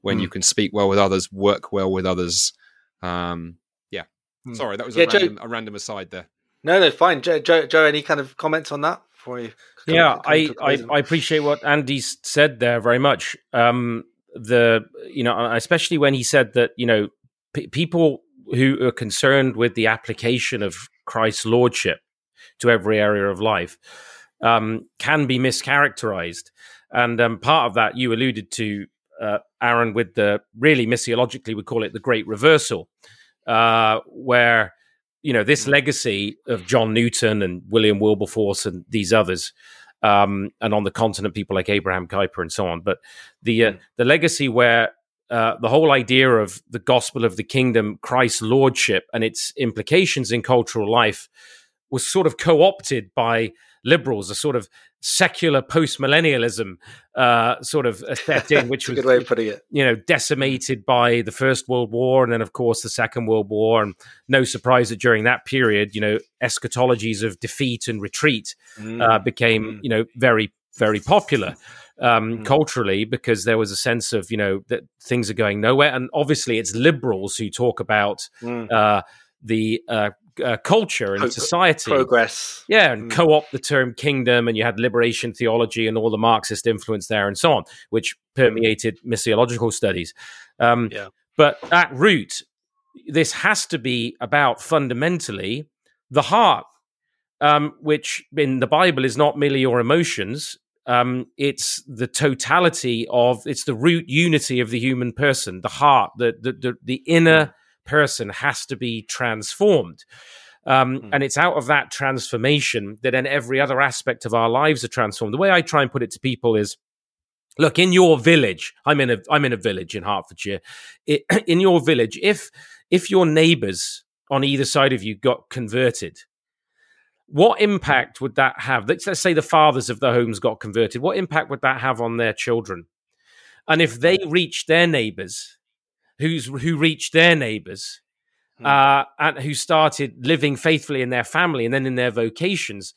when mm. you can speak well with others, work well with others. Um, yeah. Mm. Sorry, that was yeah, a, random, Joe, a, random, aside there. No, no, fine. Joe, Joe, Joe, any kind of comments on that before you? Yeah, I, I, I, appreciate what Andy said there very much. Um, the you know, especially when he said that you know p- people who are concerned with the application of Christ's lordship to every area of life um, can be mischaracterized. And um, part of that you alluded to, uh, Aaron, with the really missiologically, we call it the great reversal, uh, where you know this legacy of John Newton and William Wilberforce and these others, um, and on the continent people like Abraham Kuyper and so on. But the uh, the legacy where uh, the whole idea of the gospel of the kingdom, Christ's lordship, and its implications in cultural life was sort of co-opted by liberals, a sort of secular post-millennialism uh, sort of set in, which was good way of putting it. You know, decimated by the First World War and then, of course, the Second World War. And no surprise that during that period, you know, eschatologies of defeat and retreat mm. uh, became, mm. you know, very, very popular. Um, mm. culturally, because there was a sense of you know that things are going nowhere, and obviously it's liberals who talk about mm. uh, the uh, uh, culture and Pro- society. progress. Yeah and mm. co-opt the term kingdom and you had liberation theology and all the marxist influence there and so on which permeated missiological studies. Um, yeah. but at root this has to be about fundamentally the heart um, which in the bible is not merely your emotions. Um, it's the totality of it's the root unity of the human person the heart the the, the, the inner person has to be transformed. Um, mm. And it's out of that transformation that then every other aspect of our lives are transformed. The way I try and put it to people is look in your village i'm in a i'm in a village in hertfordshire it, in your village if if your neighbors on either side of you got converted what impact would that have let's, let's say the fathers of the homes got converted what impact would that have on their children and if they reached their neighbors who's who reached their neighbors Hmm. uh, and who started living faithfully in their family and then in their vocations.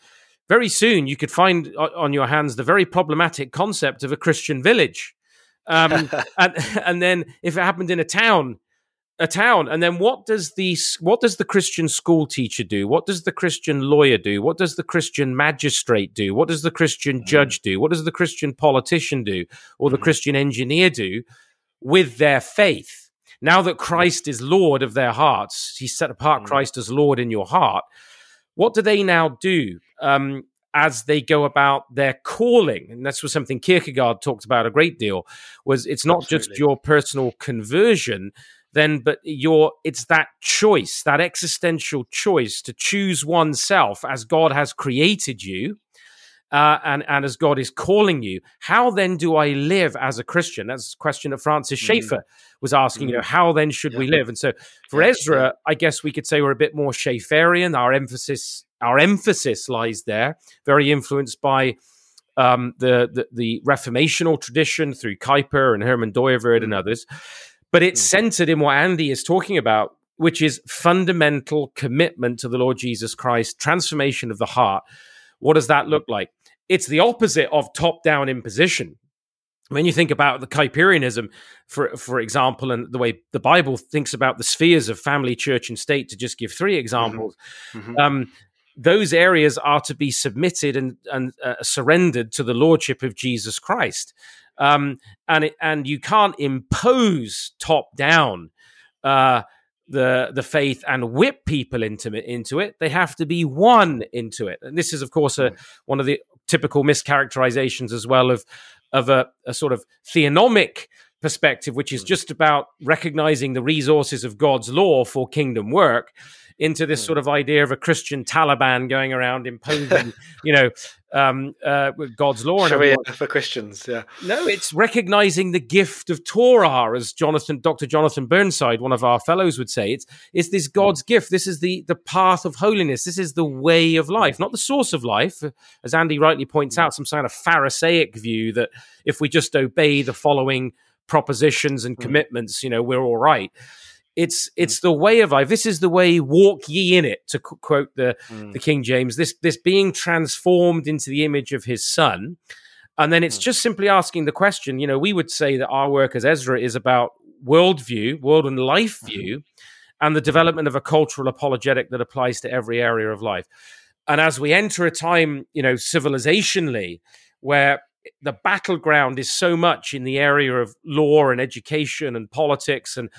Very soon, you could find on your hands the very problematic concept of a Christian village. Um, and, and then, if it happened in a town, a town and then what does the what does the christian school teacher do what does the christian lawyer do what does the christian magistrate do what does the christian mm. judge do what does the christian politician do or the mm. christian engineer do with their faith now that Christ is Lord of their hearts, He set apart mm. Christ as Lord in your heart. What do they now do um, as they go about their calling? And this was something Kierkegaard talked about a great deal. Was it's not Absolutely. just your personal conversion, then but your it's that choice that existential choice to choose oneself as god has created you uh, and and as God is calling you, how then do I live as a Christian? That's a question that Francis mm-hmm. Schaeffer was asking. Mm-hmm. You know, mm. how then should yeah. we live? And so for yeah. Ezra. I guess we could say we're a bit more Schaefferian. Our emphasis our emphasis lies there, very influenced by um, the, the, the Reformational tradition through Kuyper and Herman Dooyeweerd mm. and others. But it's mm. centered in what Andy is talking about, which is fundamental commitment to the Lord Jesus Christ, transformation of the heart. What does that look like? It's the opposite of top down imposition. When you think about the Kuyperianism, for for example, and the way the Bible thinks about the spheres of family, church, and state, to just give three mm-hmm. examples, mm-hmm. um, those areas are to be submitted and and uh, surrendered to the lordship of Jesus Christ, um, and it, and you can't impose top down. Uh, the the faith and whip people into it into it they have to be one into it and this is of course a, mm. one of the typical mischaracterizations as well of of a, a sort of theonomic perspective, which is hmm. just about recognizing the resources of God's law for kingdom work, into this hmm. sort of idea of a Christian Taliban going around imposing, you know, um, uh, God's law. Sharia for Christians, yeah. No, it's recognizing the gift of Torah, as Jonathan, Dr. Jonathan Burnside, one of our fellows, would say. It's it's this hmm. God's gift. This is the the path of holiness. This is the way of life, not the source of life, as Andy rightly points out. Some kind of Pharisaic view that if we just obey the following propositions and commitments, you know, we're all right. It's it's mm. the way of life. This is the way walk ye in it, to quote the mm. the King James. This this being transformed into the image of His Son, and then it's mm. just simply asking the question. You know, we would say that our work as Ezra is about worldview, world and life mm-hmm. view, and the development of a cultural apologetic that applies to every area of life. And as we enter a time, you know, civilizationally, where the battleground is so much in the area of law and education and politics and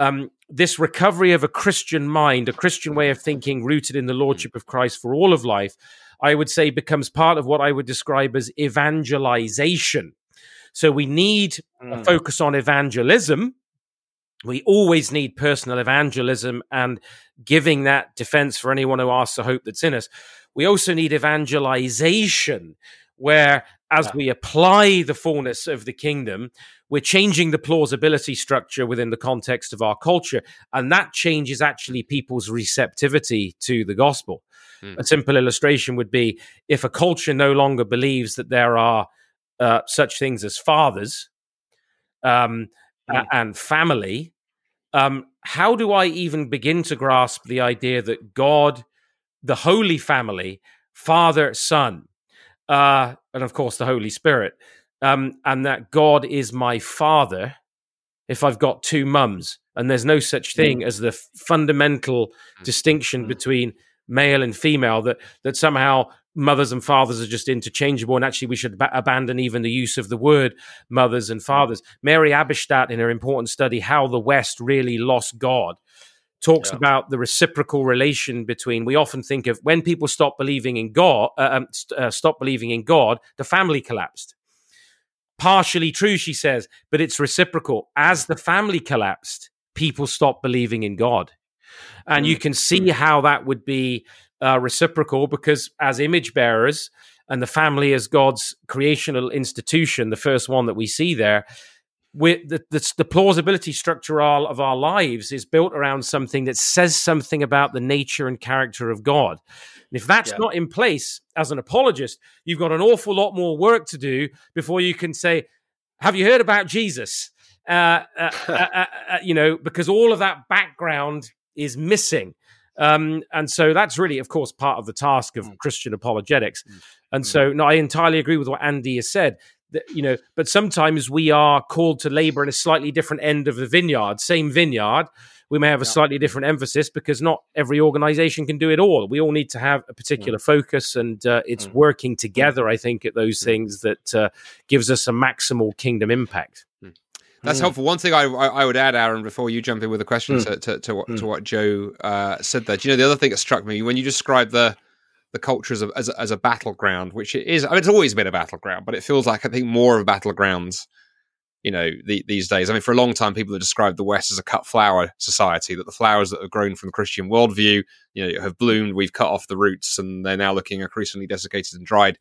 um, this recovery of a Christian mind, a Christian way of thinking rooted in the lordship of Christ for all of life, I would say becomes part of what I would describe as evangelization. So we need mm. a hmm. focus on evangelism. We always need personal evangelism and giving that defense for anyone who asks the hope that's in us. We also need evangelization, where as yeah. we apply the fullness of the kingdom, we're changing the plausibility structure within the context of our culture. And that changes actually people's receptivity to the gospel. Mm. A simple illustration would be if a culture no longer believes that there are uh, such things as fathers um, mm. and family, um, how do I even begin to grasp the idea that God, the Holy Family, Father, Son, uh, and of course the Holy Spirit, um, and that God is my father if I've got two mums. And there's no such thing mm. as the fundamental mm. distinction mm. between male and female that that somehow mothers and fathers are just interchangeable and actually we should ba- abandon even the use of the word mothers and fathers mary eberstadt in her important study how the west really lost god talks yeah. about the reciprocal relation between we often think of when people stop believing in god uh, um, st- uh, stop believing in god the family collapsed partially true, she says, but it's reciprocal. As the family collapsed, people stopped believing in God. and you can see how that would be uh, reciprocal because as image bearers and the family as God's creational institution, the first one that we see there, with the, the, the, plausibility structure of our lives is built around something that says something about the nature and character of God. And if that's yeah. not in place as an apologist, you've got an awful lot more work to do before you can say, "Have you heard about Jesus?" Uh, uh, uh, uh, uh, you know, because all of that background is missing. Um, and so that's really, of course, part of the task of mm. Christian apologetics. Mm. And mm. so, no, I entirely agree with what Andy has said. That, you know, but sometimes we are called to labor in a slightly different end of the vineyard, same vineyard. We may have a yeah. slightly different emphasis because not every organization can do it all. We all need to have a particular mm. focus, and uh, it's mm. working together, I think, at those mm. things that uh, gives us a maximal kingdom impact. That's mm. helpful. One thing I, I would add, Aaron, before you jump in with a question mm. to, to, to, what, mm. to what Joe uh, said there. Do you know the other thing that struck me when you described the the culture as a, as a, as a battleground, which it is. I mean, it's always been a battleground, but it feels like I think more of a battleground. You know, the, these days. I mean, for a long time, people have described the West as a cut flower society. That the flowers that have grown from the Christian worldview, you know, have bloomed. We've cut off the roots, and they're now looking increasingly desiccated and dried.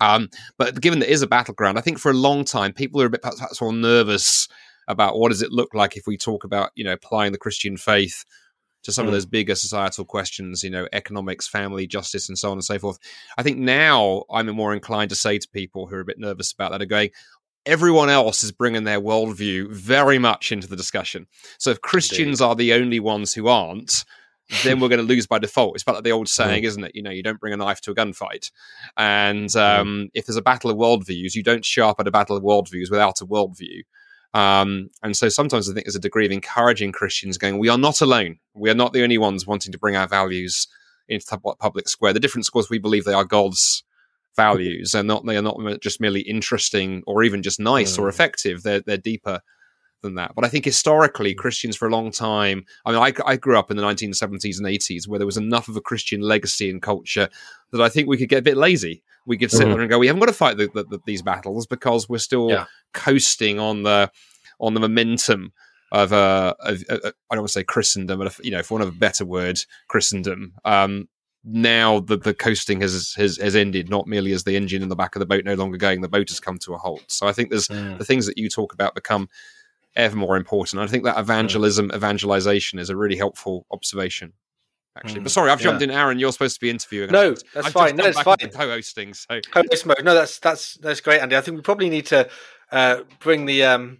Um, but given that it is a battleground, I think for a long time people are a bit perhaps more nervous about what does it look like if we talk about you know applying the Christian faith to some mm. of those bigger societal questions, you know, economics, family, justice, and so on and so forth. I think now I'm more inclined to say to people who are a bit nervous about that, are going, everyone else is bringing their worldview very much into the discussion. So if Christians Indeed. are the only ones who aren't, then we're going to lose by default. It's about like the old saying, mm. isn't it? You know, you don't bring a knife to a gunfight. And mm. um, mm. if there's a battle of worldviews, you don't show up at a battle of worldviews without a worldview. Um, and so sometimes I think there's a degree of encouraging Christians going, we are not alone. We are not the only ones wanting to bring our values into the public square. The difference, of course, we believe they are God's values and not they are not just merely interesting or even just nice mm. or effective. They're they're deeper than that. But I think historically, Christians for a long time, I mean, I, I, grew up in the 1970s and 80s where there was enough of a Christian legacy and culture that I think we could get a bit lazy. We could sit mm-hmm. there and go, we haven't got to fight the, the, the, these battles because we're still yeah. coasting on the on the momentum of, uh, of uh, uh I don't want to say Christendom, but if, you know, for one of a better word, Christendom. Um, now the, the coasting has, has has ended, not merely as the engine in the back of the boat no longer going, the boat has come to a halt. So I think there's mm. the things that you talk about become ever more important. I think that evangelism, evangelization is a really helpful observation. Actually, mm, but sorry, I've jumped yeah. in. Aaron, you're supposed to be interviewing. No, that's I've fine. No, that's fine. Co-hosting, so co-host mode. No, that's that's that's great, Andy. I think we probably need to uh, bring the um,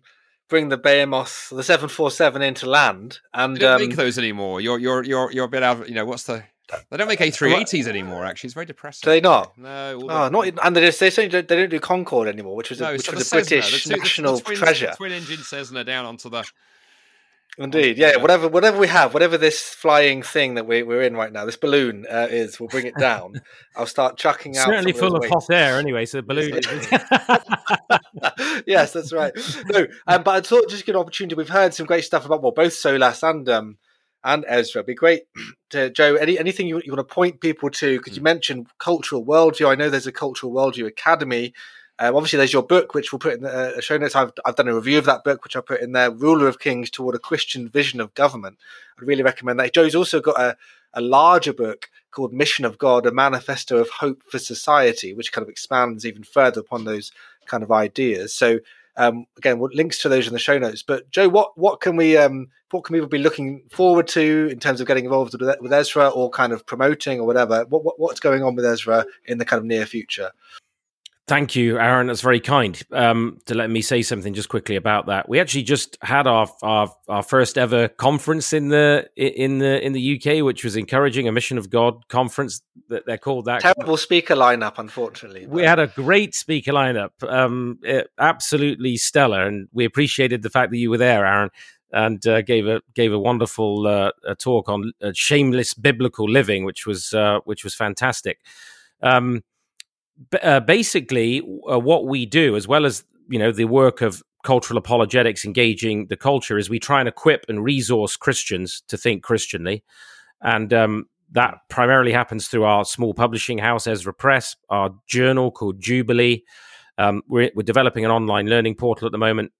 bring the Behemoth, the seven four seven into land. And they don't um, make those anymore. You're you're you're you're a bit out. Of, you know what's the they don't make A380s anymore. Actually, it's very depressing. Do they not? No. Oh, not and they just, they don't, they don't do Concorde anymore, which was a, no, which was a British two, national the twin, treasure. twin engine Cessna down onto the. Indeed, yeah. Whatever, whatever we have, whatever this flying thing that we, we're in right now, this balloon uh, is, we'll bring it down. I'll start chucking out. Certainly full of weights. hot air, anyway. So the balloon. yes, that's right. No, um, but I thought just a good opportunity. We've heard some great stuff about well, both Solas and um, and Ezra. It'd be great to Joe. Any anything you, you want to point people to? Because you hmm. mentioned cultural worldview. I know there's a cultural worldview academy. Um, obviously, there's your book, which we'll put in the uh, show notes. I've, I've done a review of that book, which I put in there. Ruler of Kings toward a Christian vision of government. I'd really recommend that. Joe's also got a, a larger book called Mission of God, a manifesto of hope for society, which kind of expands even further upon those kind of ideas. So um, again, links to those in the show notes. But Joe, what what can we um, what can people be looking forward to in terms of getting involved with, with Ezra or kind of promoting or whatever? What, what, what's going on with Ezra in the kind of near future? Thank you, Aaron. That's very kind um, to let me say something just quickly about that. We actually just had our, our, our first ever conference in the in the in the UK, which was encouraging a Mission of God conference. That they're called that. Terrible speaker lineup, unfortunately. But... We had a great speaker lineup, um, absolutely stellar, and we appreciated the fact that you were there, Aaron, and uh, gave a gave a wonderful uh, a talk on uh, shameless biblical living, which was uh, which was fantastic. Um, uh, basically, uh, what we do, as well as you know the work of cultural apologetics engaging the culture, is we try and equip and resource Christians to think Christianly, and um, that primarily happens through our small publishing house, Ezra Press, our journal called Jubilee. Um, we're, we're, developing an online learning portal at the moment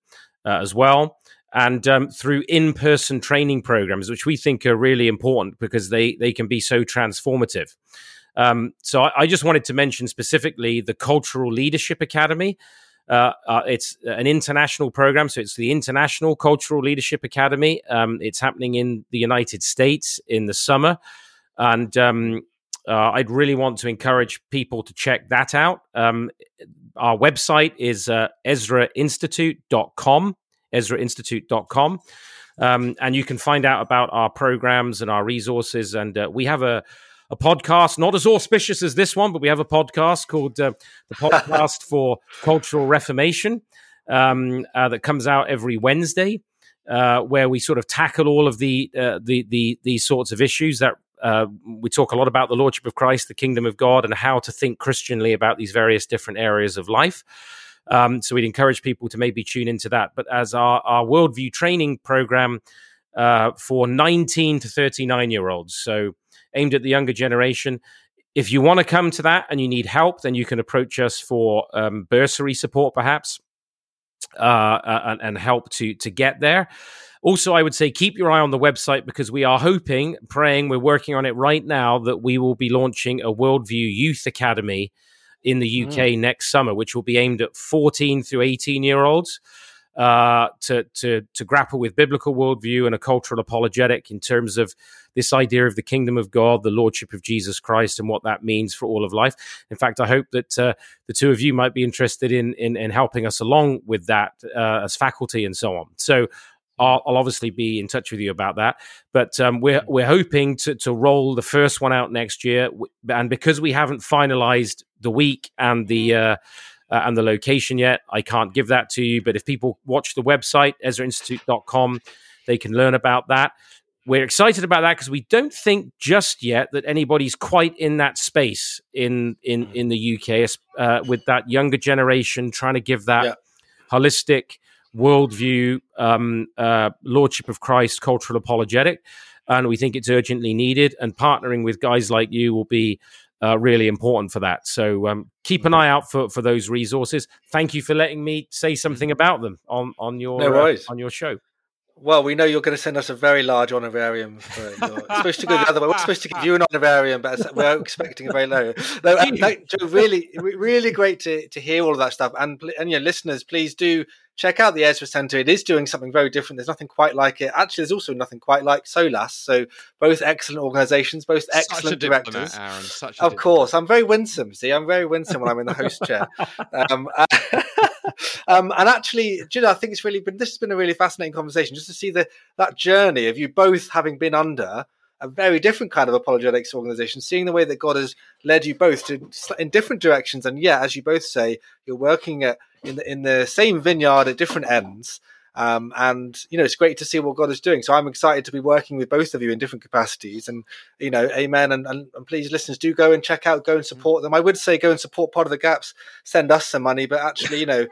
uh, as well. and um, through in-person training programs, which we think are really important because they they can be so transformative. Um, so I, I, just wanted to mention specifically the Cultural Leadership Academy. Uh, uh, it's an international program, so it's the International Cultural Leadership Academy. Um, it's happening in the United States in the summer, and um, uh, I'd really want to encourage people to check that out. Um, our website is uh, ezrainstitute.com, ezrainstitute.com. Um, and you can find out about our programs and our resources. And uh, we have a, a podcast, not as auspicious as this one, but we have a podcast called uh, the Podcast for Cultural Reformation um, uh, that comes out every Wednesday. Uh, where we sort of tackle all of the, uh, the the these sorts of issues that uh, we talk a lot about the Lordship of Christ, the Kingdom of God, and how to think Christianly about these various different areas of life. Um, so we'd encourage people to maybe tune into that. But as our, our worldview training program uh, for 19 to 39 year olds, so aimed at the younger generation. If you want to come to that and you need help, then you can approach us for um, bursary support, perhaps, uh, and, and help to to get there. Also, I would say keep your eye on the website because we are hoping, praying, we're working on it right now that we will be launching a Worldview Youth Academy in the UK mm. next summer, which will be aimed at 14 through 18 year olds. Uh, to to to grapple with biblical worldview and a cultural apologetic in terms of this idea of the kingdom of God, the lordship of Jesus Christ, and what that means for all of life. In fact, I hope that uh, the two of you might be interested in in, in helping us along with that uh, as faculty and so on. So I'll, I'll, obviously be in touch with you about that. But um, we're we're hoping to to roll the first one out next year, and because we haven't finalised the week and the uh, uh, and the location yet, I can't give that to you. But if people watch the website EzraInstitute.com, they can learn about that. We're excited about that because we don't think just yet that anybody's quite in that space in in in the UK uh, with that younger generation trying to give that yeah. holistic worldview, um, uh, Lordship of Christ, cultural apologetic. And we think it's urgently needed. And partnering with guys like you will be uh, really important for that. So um, keep an eye out for, for those resources. Thank you for letting me say something about them on on your no uh, on your show. Well, we know you're going to send us a very large honorarium. For your, supposed to go the other way. We're supposed to give you an honorarium, but we're expecting a very low. No, uh, Joe, really, really great to, to hear all of that stuff. And and your listeners, please do check out the Ezra Center. It is doing something very different. There's nothing quite like it. Actually, there's also nothing quite like SOLAS. So both excellent organizations, both excellent directors. Aaron, of diplomat. course, I'm very winsome. See, I'm very winsome when I'm in the host chair. Um, um, and actually, know, I think it's really been this has been a really fascinating conversation just to see the that journey of you both having been under a very different kind of apologetics organization, seeing the way that God has led you both to in different directions. And yeah, as you both say, you're working at in the in the same vineyard at different ends. Um, and you know, it's great to see what God is doing. So I'm excited to be working with both of you in different capacities. And you know, amen. And, and, and please, listeners, do go and check out, go and support them. I would say go and support Pod of the Gaps, send us some money, but actually, you know,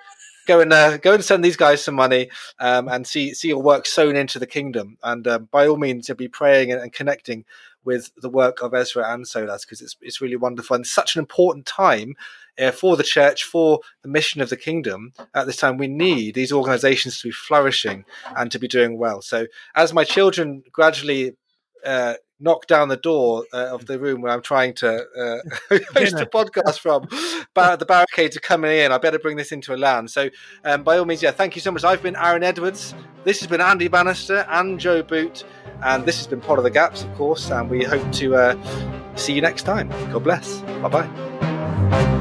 go and uh, go and send these guys some money um, and see see your work sown into the kingdom. And um, by all means, you'll be praying and, and, connecting with the work of Ezra and Solas because it's it's really wonderful and such an important time uh, for the church, for the mission of the kingdom. At this time, we need these organisations to be flourishing and to be doing well. So, as my children gradually uh, knock down the door uh, of the room where I'm trying to uh, host a podcast from. But the barricades are coming in. I better bring this into a land. So, um, by all means, yeah, thank you so much. I've been Aaron Edwards. This has been Andy Bannister and Joe Boot. And this has been Pod of the Gaps, of course. And we hope to uh, see you next time. God bless. Bye bye.